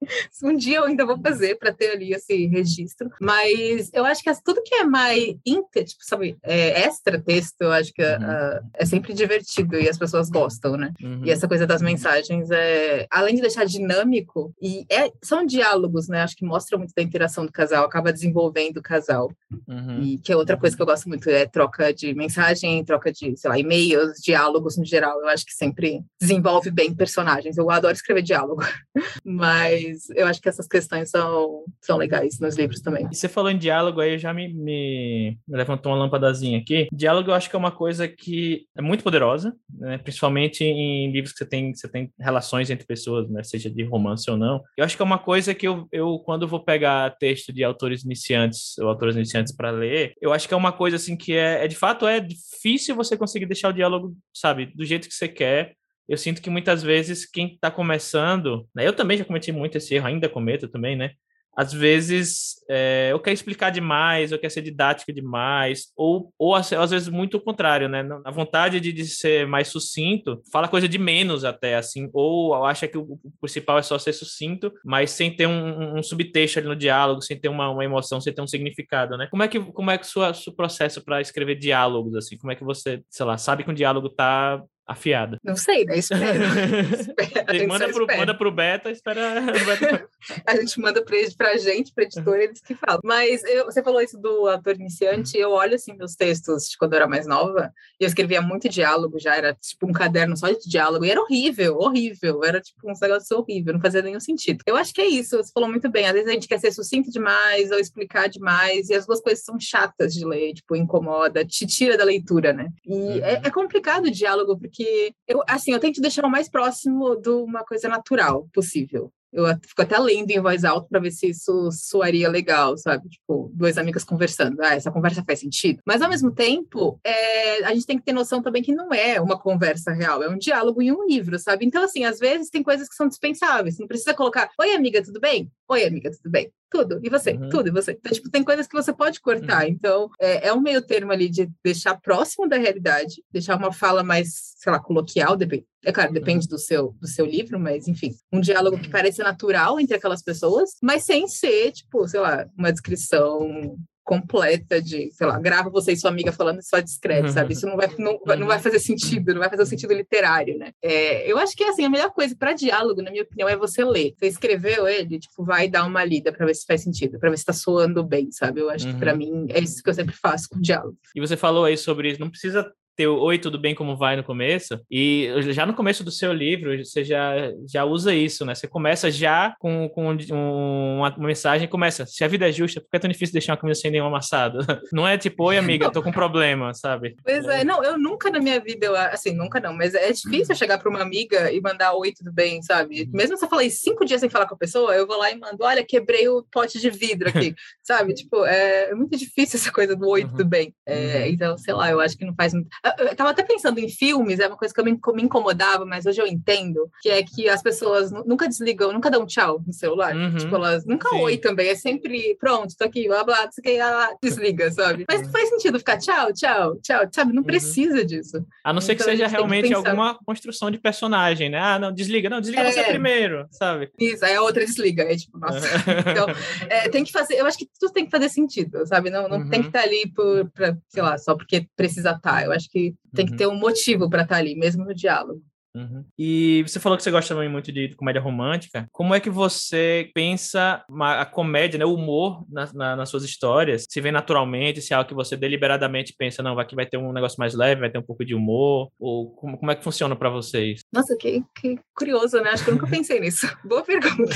<laughs> um dia eu ainda vou fazer para ter ali esse registro. Mas eu acho que tudo que é mais inter, tipo, sabe, é, extra texto, eu acho que uhum. uh, é sempre divertido e as pessoas gostam, né? Uhum. E essa coisa das mensagens é, além de deixar dinâmico, e é, são diálogos, né? Acho que mostra muito da interação do casal, acaba desenvolvendo o casal. Uhum. E que é outra coisa que eu gosto muito, é troca de mensagem, troca de, sei lá, e-mails, diálogos no geral. Eu acho que sempre desenvolve bem personagens. Eu adoro escrever diálogo. <laughs> Mas mas eu acho que essas questões são, são legais nos livros também. E você falou em diálogo, aí já me, me, levantou uma lâmpadazinha aqui. Diálogo eu acho que é uma coisa que é muito poderosa, né? principalmente em livros que você tem, você tem relações entre pessoas, né? seja de romance ou não. Eu acho que é uma coisa que eu, eu quando vou pegar texto de autores iniciantes ou autores iniciantes para ler, eu acho que é uma coisa assim que é, é de fato é difícil você conseguir deixar o diálogo, sabe, do jeito que você quer eu sinto que muitas vezes quem está começando, né, eu também já cometi muito esse erro, ainda cometo também, né? Às vezes é, eu quero explicar demais, eu quero ser didático demais, ou, ou às, vezes muito o contrário, né? A vontade de, de, ser mais sucinto, fala coisa de menos até, assim, ou acha que o, o principal é só ser sucinto, mas sem ter um, um subtexto ali no diálogo, sem ter uma, uma, emoção, sem ter um significado, né? Como é que, como é que seu processo para escrever diálogos, assim? Como é que você, sei lá, sabe que um diálogo tá afiada? Não sei, né? Espero. <laughs> espero manda, pro, espera. manda pro beta, espera. <laughs> a gente manda pra, pra gente, pra editora, eles que falam. Mas eu, você falou isso do ator iniciante, eu olho assim meus textos de quando eu era mais nova, e eu escrevia muito diálogo já, era tipo um caderno só de diálogo, e era horrível, horrível, era tipo um negócio horrível, não fazia nenhum sentido. Eu acho que é isso, você falou muito bem, às vezes a gente quer ser sucinto demais ou explicar demais, e as duas coisas são chatas de ler, tipo, incomoda, te tira da leitura, né? E uhum. é, é complicado o diálogo, porque eu, assim, eu tento deixar o mais próximo de uma coisa natural possível. Eu fico até lendo em voz alta para ver se isso soaria legal, sabe? Tipo, duas amigas conversando. Ah, essa conversa faz sentido. Mas, ao mesmo tempo, é, a gente tem que ter noção também que não é uma conversa real, é um diálogo em um livro, sabe? Então, assim, às vezes tem coisas que são dispensáveis. Não precisa colocar, oi, amiga, tudo bem? Oi, amiga, tudo bem? Tudo. E você? Uhum. Tudo. E você? Então, tipo, tem coisas que você pode cortar. Uhum. Então, é, é, um meio termo ali de deixar próximo da realidade, deixar uma fala mais, sei lá, coloquial, depende. É claro, depende uhum. do seu, do seu livro, mas enfim, um diálogo que parece natural entre aquelas pessoas, mas sem ser, tipo, sei lá, uma descrição completa de, sei lá, grava você e sua amiga falando só discreto, uhum. sabe? Isso não vai, não, não vai fazer sentido, não vai fazer um sentido literário, né? É, eu acho que, assim, a melhor coisa para diálogo, na minha opinião, é você ler. Você escreveu ele, tipo, vai dar uma lida para ver se faz sentido, para ver se tá soando bem, sabe? Eu acho uhum. que para mim é isso que eu sempre faço com diálogo. E você falou aí sobre isso, não precisa Oi, tudo bem, como vai no começo. E já no começo do seu livro, você já, já usa isso, né? Você começa já com, com um, uma, mensagem, começa, se a vida é justa, por que é tão difícil deixar uma comida sem nenhum amassado? <laughs> Não é tipo, oi, amiga, tô com problema, sabe? Pois é, não, eu nunca na minha vida, eu, assim, nunca não, mas é difícil chegar para uma amiga e mandar oi, tudo bem, sabe? Uhum. Mesmo se eu falei cinco dias sem falar com a pessoa, eu vou lá e mando, olha, quebrei o pote de vidro aqui, <laughs> sabe? Tipo, é, é, muito difícil essa coisa do oi, tudo uhum. bem. É, uhum. então, sei lá, eu acho que não faz muito eu tava até pensando em filmes, é uma coisa que eu me, me, incomodava, mas hoje eu entendo, que é que as pessoas nunca desligam, nunca dão tchau no celular. Uhum, tipo, elas nunca sim. oi também, é sempre pronto, tô aqui, blá blá, você quer, desliga, sabe? Mas não faz sentido ficar tchau, tchau, tchau, sabe? Não uhum. precisa disso. A não ser então, que seja realmente que alguma construção de personagem, né? Ah, não, desliga, não, desliga é, você primeiro, sabe? Isso, aí a outra desliga, é tipo, nossa. <laughs> então, é, tem que fazer, eu acho que tudo tem que fazer sentido, sabe? Não, não uhum. tem que estar ali por, pra, sei lá, só porque precisa estar. Eu acho que tem que uhum. ter um motivo para estar tá ali, mesmo no diálogo. Uhum. E você falou que você gosta também muito de comédia romântica. Como é que você pensa a comédia, né, o humor na, na, nas suas histórias? Se vem naturalmente, se é algo que você deliberadamente pensa, não, aqui vai ter um negócio mais leve, vai ter um pouco de humor? Ou como, como é que funciona para vocês? Nossa, que, que curioso, né? Acho que eu nunca pensei <laughs> nisso. Boa pergunta.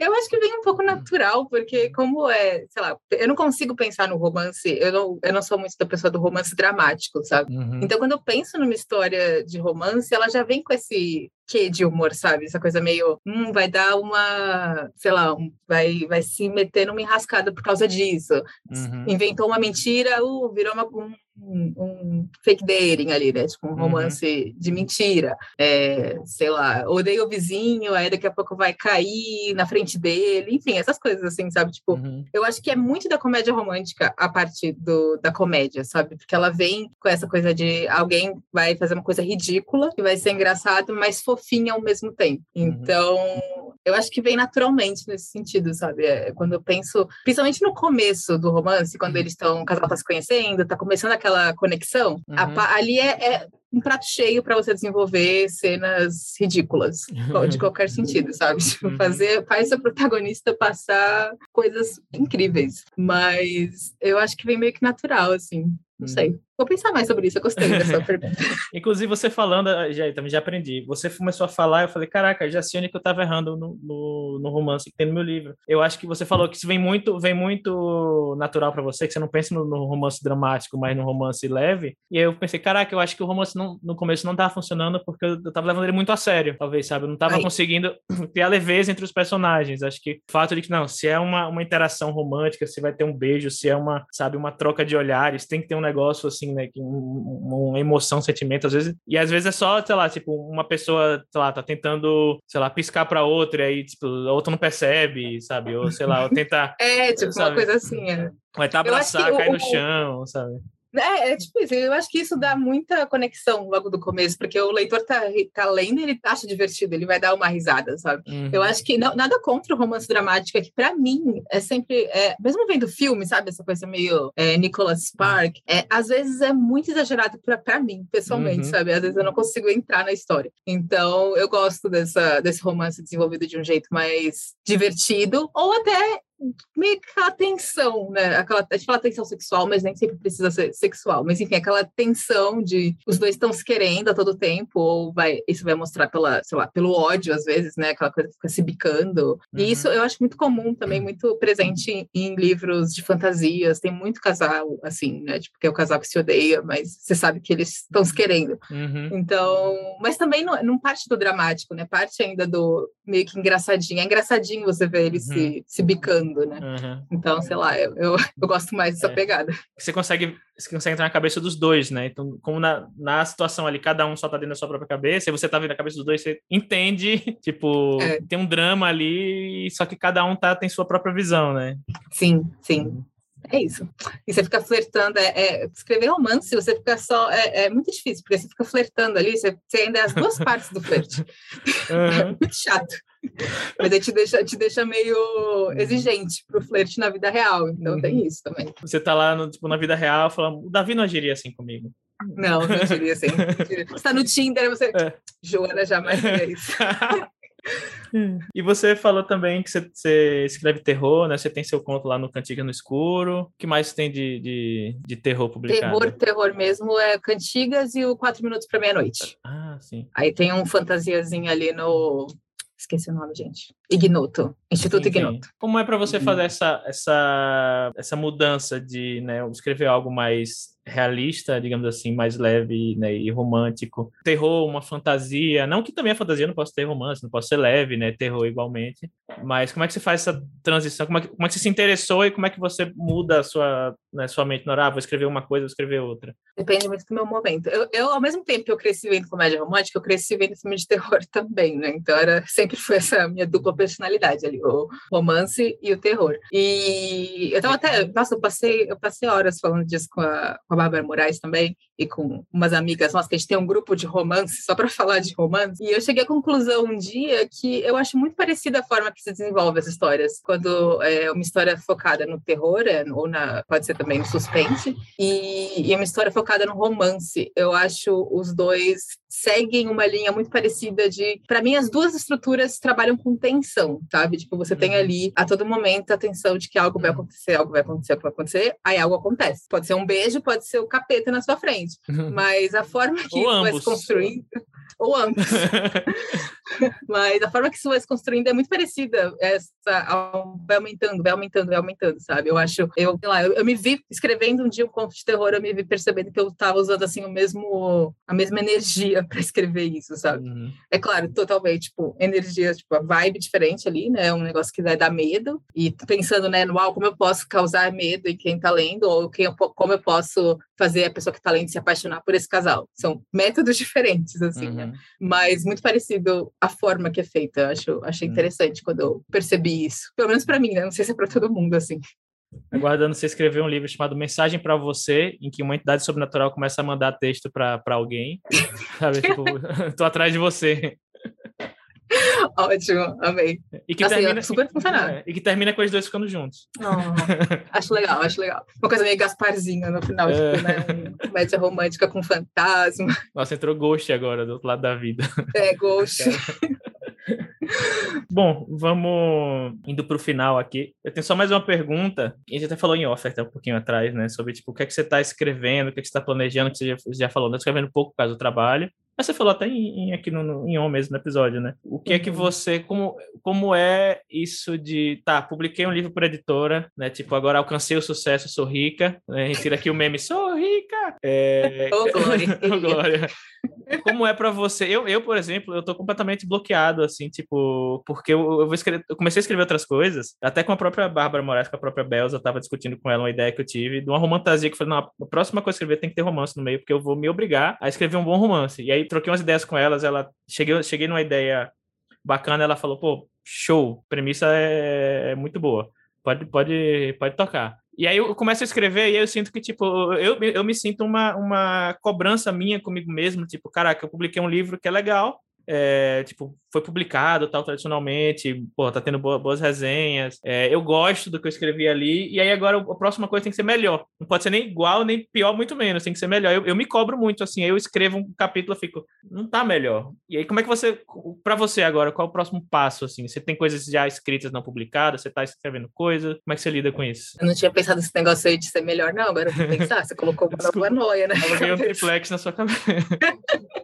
Eu acho que vem um pouco natural, porque como é, sei lá, eu não consigo pensar no romance, eu não, eu não sou muito da pessoa do romance dramático, sabe? Uhum. Então, quando eu penso numa história de romance, ela já vem com esse quê de humor, sabe? Essa coisa meio, hum, vai dar uma, sei lá, um, vai, vai se meter numa enrascada por causa disso. Uhum. Inventou uma mentira, uh, virou uma, um, um, fake dating ali, né? Tipo, um uhum. romance uhum. de mentira. É, sei lá, odeio o vizinho, aí daqui a pouco vai cair na frente dele. Enfim, essas coisas assim, sabe? Tipo, uhum. eu acho que é muito da comédia romântica a parte do, da comédia, sabe? Porque ela vem com essa coisa de alguém vai fazer uma coisa ridícula e vai ser engraçado, mas fofinha ao mesmo tempo. Uhum. Eu acho que vem naturalmente nesse sentido, sabe? É, quando eu penso, principalmente no começo do romance, quando uhum. eles estão, o casal tá se conhecendo, tá começando aquela conexão, uhum. a, ali é, é um prato cheio para você desenvolver cenas ridículas, de qualquer sentido, sabe? <laughs> Tipo, uhum. fazer, faz a protagonista passar coisas incríveis. Mas eu acho que vem meio que natural, assim. Não sei. Vou pensar mais sobre isso, eu gostei dessa <laughs> pergunta. Inclusive, você falando, já, também já aprendi. Você começou a falar, eu falei, caraca, já sei onde que eu estava errando no, no, no, romance que tem no meu livro. Eu acho que você falou que isso vem muito, vem muito natural para você, que você não pensa no, no, romance dramático, mas no romance leve. E aí eu pensei, caraca, eu acho que o romance não, no começo não estava funcionando porque eu, eu tava levando ele muito a sério, talvez, sabe? Eu não estava conseguindo <clears throat> criar leveza entre os personagens. Acho que o fato de que, não, se é uma, uma interação romântica, se vai ter um beijo, se é uma, sabe, uma troca de olhares, tem que ter um negócio assim né? Uma emoção, sentimento, às vezes. E às vezes é só, sei lá, tipo, uma pessoa, sei lá, tá tentando, sei lá, piscar pra outra, e aí, tipo, a outra não percebe, sabe? Ou, sei lá, ou tenta. <laughs> é, tipo, sabe? uma coisa assim, é. Vai tá abraçar, cai o... no chão, sabe? É, é tipo isso, eu acho que isso dá muita conexão logo do começo, porque o leitor tá, tá lendo e ele acha divertido, ele vai dar uma risada, sabe? Uhum. Eu acho que não, nada contra o romance dramático, é que para mim é sempre, é, mesmo vendo filme, sabe, essa coisa meio é, Nicholas Spark, é, às vezes é muito exagerado para mim, pessoalmente, uhum. sabe? Às vezes eu não consigo entrar na história. Então eu gosto dessa, desse romance desenvolvido de um jeito mais divertido, ou até meio que aquela tensão, né? Aquela, a gente fala tensão sexual, mas nem sempre precisa ser sexual. Mas enfim, aquela tensão de os dois estão se querendo a todo tempo, ou vai, isso vai mostrar pela, sei lá, pelo ódio, às vezes, né? Aquela coisa que fica se bicando. Uhum. E isso eu acho muito comum também, muito presente em, em, livros de fantasias. Tem muito casal, assim, né? Tipo, que é o casal que se odeia, mas você sabe que eles estão se querendo. Uhum. Então, mas também não, não parte do dramático, né? Parte ainda do meio que engraçadinho. É engraçadinho você ver eles uhum. se, se bicando né? Uhum. Então, sei lá, eu, eu, eu, gosto mais dessa é. pegada. Você consegue, você consegue entrar na cabeça dos dois, né? Então, como na, na situação ali, cada um só tá dentro da sua própria cabeça, e você tá vendo a cabeça dos dois, você entende, <laughs> tipo, é. tem um drama ali, só que cada um tá, tem sua própria visão, né? Sim, sim. Uhum. É isso. E você fica flertando. É, é, escrever romance, você fica só. É, é, muito difícil, porque você fica flertando ali, você, você ainda é as duas <laughs> partes do flerte. Uhum. É <laughs> muito chato. <laughs> Mas aí te deixa, te deixa meio exigente pro flerte na vida real. Então uhum. tem isso também. Você tá lá no, tipo, na vida real falando, o Davi não agiria assim comigo. Não, não agiria assim. <laughs> Você tá no Tinder, você. É. Joana jamais faria isso. <laughs> E você falou também que você, você, escreve terror, né? Você tem seu conto lá no Cantiga no Escuro. O que mais tem de, de, de terror publicado? Terror, terror mesmo é Cantigas e o Quatro Minutos para Meia-Noite. Ah, sim. Aí tem um fantasiazinho ali no Esqueci o nome, gente. Ignoto, Instituto sim, Ignoto. Sim. Como é para você fazer essa, essa, essa mudança de né, escrever algo mais realista, digamos assim, mais leve né, e romântico. Terror, uma fantasia, não que também a fantasia não possa ter romance, não possa ser leve, né, terror igualmente, mas como é que você faz essa transição? Como é que, como é que você se interessou e como é que você muda a sua, né, sua mente no ah, vou escrever uma coisa, vou escrever outra? Depende muito do meu momento. Eu, eu, ao mesmo tempo que eu cresci vendo comédia romântica, eu cresci vendo filme de terror <laughs> também, né, então era, sempre foi essa minha dupla personalidade ali, o romance e o terror. E eu tava até, nossa, eu passei, eu passei horas falando disso com a, com a Bárbara Moraes também, e com umas amigas nossas, que a gente tem um grupo de romance, só para <laughs> falar de romance. E eu cheguei à conclusão um dia que eu acho muito parecida a forma que se desenvolve as histórias. Quando é uma história focada no terror, é, ou na, pode ser também no suspense, e, e uma história focada no romance. Eu acho os dois seguem uma linha muito parecida de. Para mim, as duas estruturas trabalham com tensão, sabe? Tipo, você tem Uhum. ali a todo momento a tensão de que algo vai acontecer, algo vai acontecer, algo vai acontecer, aí algo acontece. Pode ser um beijo, pode ser o capeta na sua frente. Mas a forma que isso vai se construindo. <laughs> Ou ambos. <laughs> Mas a forma que isso vai se construindo é muito parecida. Essa vai aumentando, vai aumentando, vai aumentando, sabe? Eu acho, eu, sei lá, eu, eu me vi escrevendo um dia um conto de terror, eu me vi percebendo que eu estava usando assim o mesmo, a mesma energia para escrever isso, sabe? Uhum. É claro, totalmente, tipo, energia, tipo, a vibe diferente ali, né? Um negócio que vai dar medo. E pensando, né, no uau, como eu posso causar medo em quem tá lendo, ou quem eu como eu posso fazer a pessoa que tá lendo se apaixonar por esse casal. São métodos <laughs> diferentes, assim, né? Uhum. Mas muito parecido a forma que é feita. Eu acho, achei Hum. interessante quando eu percebi isso. Pelo menos para mim, né? Não sei se é para todo mundo, assim. Aguardando você escrever um livro chamado Mensagem para Você, em que uma entidade sobrenatural começa a mandar texto para alguém. <laughs> Sabe, tipo, <laughs> tô atrás de você. Ótimo, amei. E que Assim, termina, super é, e que termina com os dois ficando juntos. acho legal, acho legal. Uma coisa meio Gasparzinha no final, É. tipo, né? Uma comédia romântica com fantasma. Nossa, entrou Ghost agora do outro lado da vida. É, Ghost. Bom, vamos indo para o final aqui. Eu tenho só mais uma pergunta. A gente até falou em off até um pouquinho atrás, né? Sobre tipo, o que é que você está escrevendo, o que é que você está planejando, que você já, já falou, né? Escrevendo pouco por causa do trabalho. Mas você falou até em, em- aqui no, no, em on mesmo no episódio, né? O que é que Uhum. você. Como, como é isso de. Tá, publiquei um livro por editora, né? Tipo, agora alcancei o sucesso, sou rica. Né? A gente tira aqui o meme, sou rica! É... Ô, Glória. <laughs> Ô, Glória. Como é pra você? Eu, eu, por exemplo, eu tô completamente bloqueado, assim, tipo, porque eu, eu vou escrever, eu comecei a escrever outras coisas, até com a própria Bárbara Moraes, com a própria Belza, eu tava discutindo com ela uma ideia que eu tive de uma romantasia que eu falei, não, a próxima coisa que eu escrever tem que ter romance no meio, porque eu vou me obrigar a escrever um bom romance. E aí troquei umas ideias com elas, ela cheguei, cheguei numa ideia bacana, ela falou, pô, show, premissa é, é muito boa. Pode, pode, pode tocar. E aí eu começo a escrever e eu sinto que, tipo, eu, eu me sinto uma, uma cobrança minha comigo mesmo, tipo, caraca, eu publiquei um livro que é legal, é, tipo, foi publicado tal tradicionalmente, pô, tá tendo boa- boas resenhas, é, eu gosto do que eu escrevi ali, e aí agora a próxima coisa tem que ser melhor. Não pode ser nem igual, nem pior, muito menos, tem que ser melhor. Eu, eu me cobro muito, assim, aí eu escrevo um capítulo e fico, não tá melhor. E aí, como é que você, para você agora, qual é o próximo passo, assim? Você tem coisas já escritas, não publicadas, você tá escrevendo coisas, como é que você lida com isso? Eu não tinha pensado nesse negócio aí de ser melhor, não. Agora eu vou pensar. Você colocou uma noia, né? Aluguei <laughs> um triplex na sua cabeça. <laughs>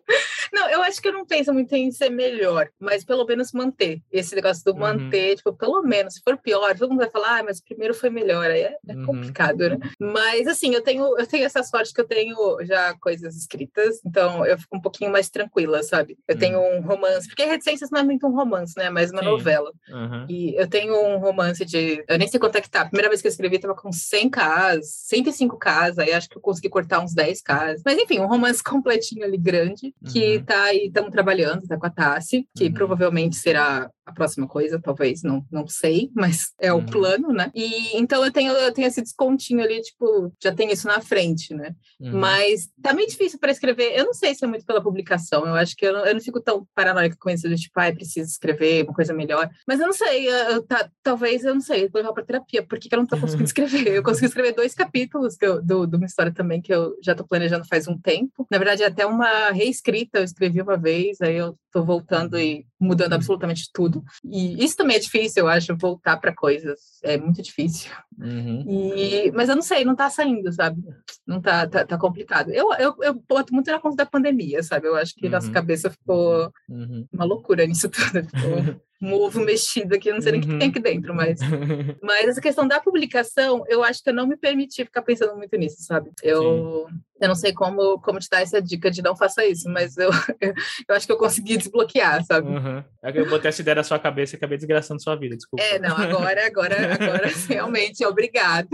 Não, eu acho que eu não penso muito em ser melhor, mas pelo menos manter. Esse negócio do Uhum. manter, tipo, pelo menos, se for pior, todo mundo vai falar, ah, mas o primeiro foi melhor. Aí é, é Uhum. complicado, né? Mas assim, eu tenho, eu tenho essa sorte que eu tenho já coisas escritas, então eu fico um pouquinho mais tranquila, sabe? Eu tenho um romance, porque reticências não é muito um romance, né? Mas uma Uhum. Sim. novela. Uhum. E eu tenho um romance de. Eu nem sei quanto é que tá. A primeira vez que eu escrevi tava com 100 Ks, 105 Ks, aí acho que eu consegui cortar uns 10 Ks. Mas enfim, um romance <laughs> completinho ali grande, que Uhum. tá aí, estamos trabalhando, tá com a Tassi, que Uhum. provavelmente será a próxima coisa, talvez, não, não sei, mas é o Uhum. plano, né? E então eu tenho, eu tenho esse descontinho ali, tipo, já tem isso na frente, né? Uhum. Mas tá meio difícil para escrever. Eu não sei se é muito pela publicação. Eu acho que eu não, eu não fico tão paranoica com isso de tipo, ai, preciso escrever uma coisa melhor. Mas eu não sei, eu, eu tá, talvez eu não sei, vou levar para terapia. Por que, que eu não tô conseguindo <laughs> escrever? Eu consegui escrever dois capítulos eu- do, de uma história também que eu já tô planejando faz um tempo. Na verdade, é até uma reescrita eu escrevi uma vez, aí eu tô voltando e mudando absolutamente tudo. E isso também é difícil, eu acho, voltar para coisas. É muito difícil. Uhum. E, mas eu não sei, não tá saindo, sabe? Não tá, tá, tá complicado. Eu, eu, eu boto muito na conta da pandemia, sabe? Eu acho que nossa Uhum. cabeça ficou Uhum. uma loucura nisso tudo. Ficou um ovo <laughs> mexido aqui, eu não sei nem o que Uhum. tem aqui dentro, mas. <laughs> Mas essa questão da publicação, eu acho que eu não me permiti ficar pensando muito nisso, sabe? Eu, eu não sei como, como te dar essa dica de não faça isso, mas eu, <laughs> eu acho que eu consegui desbloquear, sabe? Uhum. Eu botei essa ideia na sua cabeça e acabei desgraçando sua vida, desculpa. É, não, agora, agora, agora, realmente, obrigada.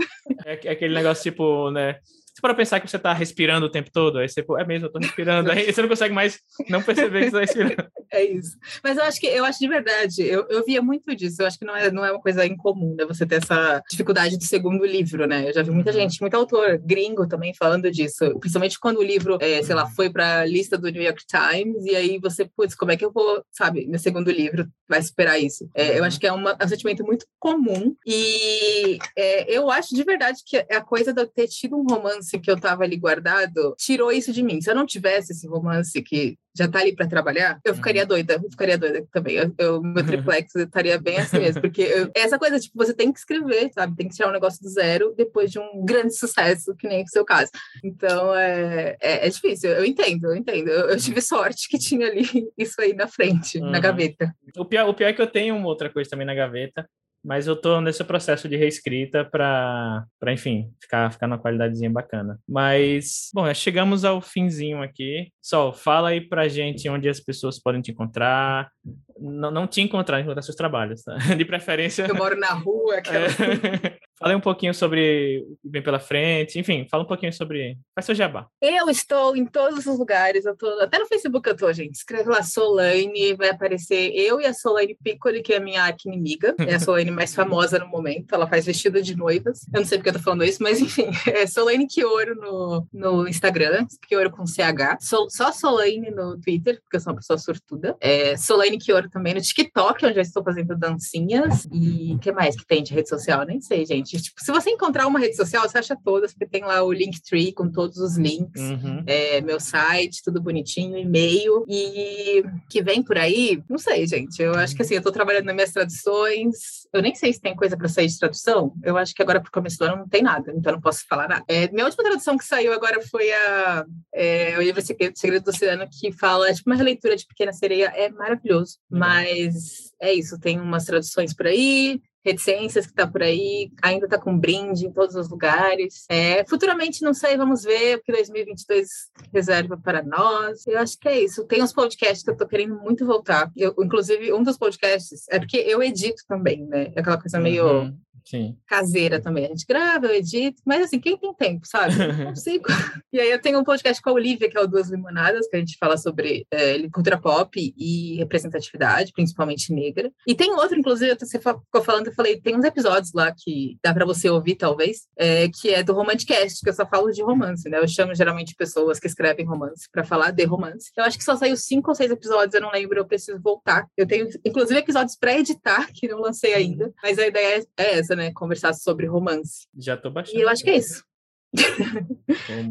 É, é aquele negócio tipo, né? Você para pensar que você tá respirando o tempo todo, aí você, pô, é mesmo, eu tô respirando, aí você não consegue mais não perceber que você tá respirando. <laughs> É isso. Mas eu acho que eu acho de verdade, eu, eu via muito disso. Eu acho que não é, não é uma coisa incomum, né? Você ter essa dificuldade do segundo livro, né? Eu já vi muita Uhum. gente, muito autor gringo também falando disso. Principalmente quando o livro, é, sei lá, foi para a lista do New York Times, e aí você, putz, como é que eu vou, sabe, meu segundo livro vai superar isso? É, eu Uhum. acho que é uma- é um sentimento muito comum. E é, eu acho de verdade que a coisa de eu ter tido um romance que eu tava ali guardado tirou isso de mim. Se eu não tivesse esse romance que já tá ali para trabalhar, eu ficaria uhum. doida, eu ficaria doida também. Eu, eu meu triplex estaria bem assim mesmo, porque eu, essa coisa, tipo, você tem que escrever, sabe? Tem que tirar um negócio do zero depois de um grande sucesso, que nem o seu caso. Então, é, é, é difícil, eu entendo, eu entendo. Eu, eu, tive sorte que tinha ali <laughs> isso aí na frente, uhum. na gaveta. O pior, o pior é que eu tenho uma outra coisa também na gaveta, mas eu tô nesse processo de reescrita para, enfim, ficar, ficar numa qualidadezinha bacana. Mas, bom, chegamos ao finzinho aqui. Sol, fala aí pra gente onde as pessoas podem te encontrar. Não, não te encontrar, encontrar seus trabalhos, tá? <laughs> De preferência. Eu moro na rua, <laughs> aquela... é... Fala um pouquinho sobre o vem pela frente, enfim, fala um pouquinho sobre. Faz seu jabá. Eu estou em todos os lugares, eu tô, até no Facebook eu tô, gente. Escreve lá Solane, vai aparecer eu e a Solane Piccoli, que é a minha inimiga. É a <laughs> Solane mais famosa no momento, ela faz vestido de noivas. Eu não sei porque eu tô falando isso, mas enfim, é Solane Kioro no, no Instagram, Kioro com CH. Sol, só Solane no Twitter, porque eu sou uma pessoa sortuda. É, Solane Kioro também no TikTok, onde eu estou fazendo dancinhas. E o que mais que tem de rede social? Nem sei, gente. Tipo, se você encontrar uma rede social, você acha todas, porque tem lá o Linktree com todos os links, uhum. é, meu site, tudo bonitinho, e-mail. E que vem por aí, não sei, gente. Eu acho que assim, eu tô trabalhando nas minhas traduções. Eu nem sei se tem coisa para sair de tradução. Eu acho que agora pro começo do ano não tem nada, então não posso falar nada. É, minha última tradução que saiu agora foi a, é, o livro Segredo do Oceano, que fala, é tipo, uma releitura de Pequena Sereia. É maravilhoso, uhum. mas é isso, tem umas traduções por aí reticências que está por aí, ainda está com brinde em todos os lugares. É, futuramente, não sei, vamos ver o que 2022 reserva para nós. Eu acho que é isso. Tem uns podcasts que eu estou querendo muito voltar. Eu, inclusive, um dos podcasts é porque eu edito também, né? É aquela coisa meio uhum. Sim. caseira também. A gente grava, eu edito, mas assim, quem tem tempo, sabe? Não <laughs> consigo. e aí eu tenho um podcast com a Olivia, que é o Duas Limonadas, que a gente fala sobre é, cultura pop e representatividade, principalmente negra. E tem outro, inclusive, você ficou falando, eu falei, tem uns episódios lá que dá para você ouvir, talvez, é, que é do Romanticast, que eu só falo de romance, né? Eu chamo geralmente pessoas que escrevem romance para falar de romance. Eu acho que só saiu cinco ou seis episódios, eu não lembro, eu preciso voltar. Eu tenho, inclusive, episódios para editar, <laughs> que não lancei ainda, mas a ideia é essa, né? Conversar sobre romance. Já tô baixando. E eu acho que é isso.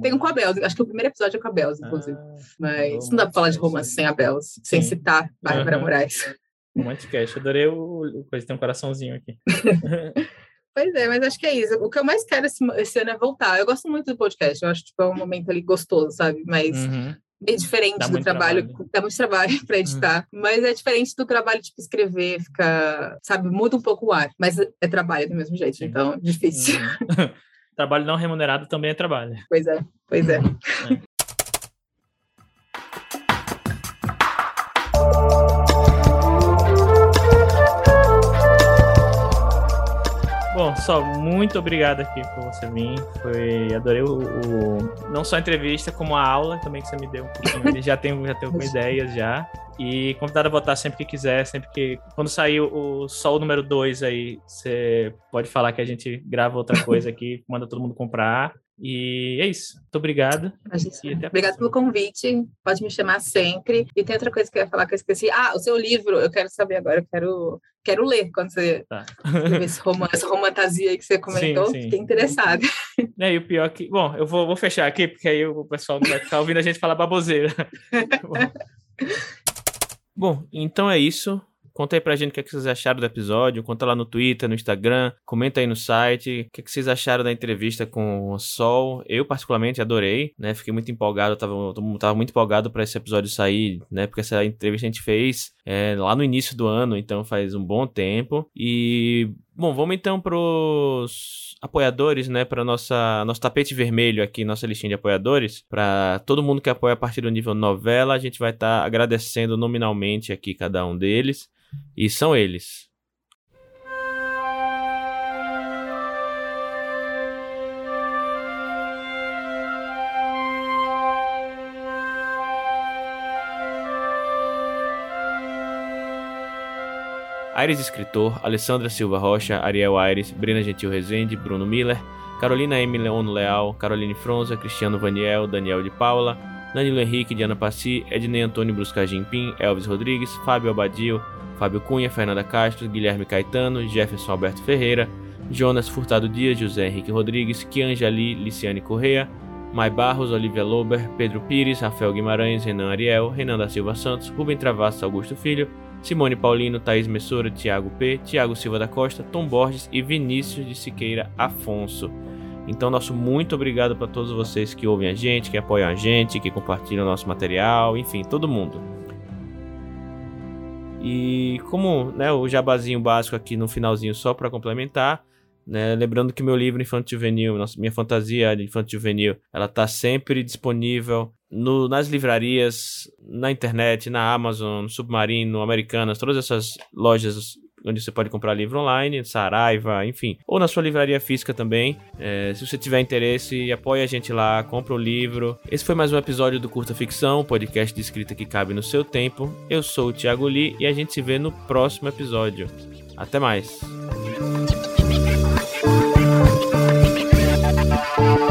Tem um com a Bells, acho que o primeiro episódio é com a Bells, inclusive. Ah, Mas não dá pra falar de romance sem a Bells, sem citar Bárbara uhum. Moraes. Romanticast, adorei o, o coisa, tem um coraçãozinho aqui. <laughs> Pois é, mas acho que é isso. O que eu mais quero esse, esse, ano é voltar. Eu gosto muito do podcast, eu acho tipo, é um momento ali gostoso, sabe? Mas uhum bem diferente dá do trabalho, trabalho, dá muito trabalho <laughs> para editar, uhum. mas é diferente do trabalho tipo escrever, fica, sabe, muda um pouco o ar, mas é trabalho do mesmo jeito, Sim. então é difícil. Uhum. <laughs> trabalho não remunerado também é trabalho. Pois é, pois é. <laughs> é. Bom, só muito obrigado aqui por você vir. Foi, adorei o, o, não só a entrevista, como a aula também que você me deu. <laughs> já tenho, já tenho ideias já. E convidado a votar sempre que quiser, sempre que. Quando sair o Sol número 2 aí, você pode falar que a gente grava outra coisa aqui, manda todo mundo comprar. E é isso. Muito obrigado. Obrigado pelo convite. Pode me chamar sempre. E tem outra coisa que eu ia falar que eu esqueci. Ah, o seu livro, eu quero saber agora. Eu quero, quero ler quando você tá. esse romance, essa romantasia aí que você comentou. Sim, sim. Fiquei interessada. É, e o pior que. Bom, eu vou, vou fechar aqui, porque aí o pessoal vai ficar ouvindo a gente falar baboseira. <laughs> Bom, então é isso. Conta aí pra gente o que, é que vocês acharam do episódio. Conta lá no Twitter, no Instagram. Comenta aí no site. O que, é que vocês acharam da entrevista com o Sol. Eu, particularmente, adorei, né? Fiquei muito empolgado. Tava, tava muito empolgado para esse episódio sair, né? Porque essa entrevista a gente fez é, lá no início do ano, então faz um bom tempo. E, bom, vamos então pros apoiadores, né, para nossa nosso tapete vermelho aqui, nossa listinha de apoiadores, para todo mundo que apoia a partir do nível novela, a gente vai estar tá agradecendo nominalmente aqui cada um deles. E são eles: Aires Escritor, Alessandra Silva Rocha, Ariel Aires, Brena Gentil Rezende, Bruno Miller, Carolina M. Leono Leal, Caroline Fronza, Cristiano Vaniel, Daniel de Paula, Danilo Henrique, Diana Passi, Ednei Antônio Bruscagim Pim, Elvis Rodrigues, Fábio Abadio, Fábio Cunha, Fernanda Castro, Guilherme Caetano, Jefferson Alberto Ferreira, Jonas Furtado Dias, José Henrique Rodrigues, Kianja Liciane Correa, Mai Barros, Olivia Lober, Pedro Pires, Rafael Guimarães, Renan Ariel, Renan da Silva Santos, Rubem Travassos Augusto Filho, Simone Paulino, Thaís Messora, Tiago P, Tiago Silva da Costa, Tom Borges e Vinícius de Siqueira Afonso. Então, nosso muito obrigado para todos vocês que ouvem a gente, que apoiam a gente, que compartilham nosso material, enfim, todo mundo. E como né, o jabazinho básico aqui no finalzinho só para complementar, né, lembrando que meu livro Infanto Juvenil, minha fantasia de Infanto Juvenil, ela está sempre disponível no, nas livrarias, na internet, na Amazon, Submarino, Americanas, todas essas lojas onde você pode comprar livro online, Saraiva, enfim, ou na sua livraria física também. É, se você tiver interesse, apoie a gente lá, compra o livro. Esse foi mais um episódio do Curta Ficção, podcast de escrita que cabe no seu tempo. Eu sou o Thiago Lee e a gente se vê no próximo episódio. Até mais! Thank you.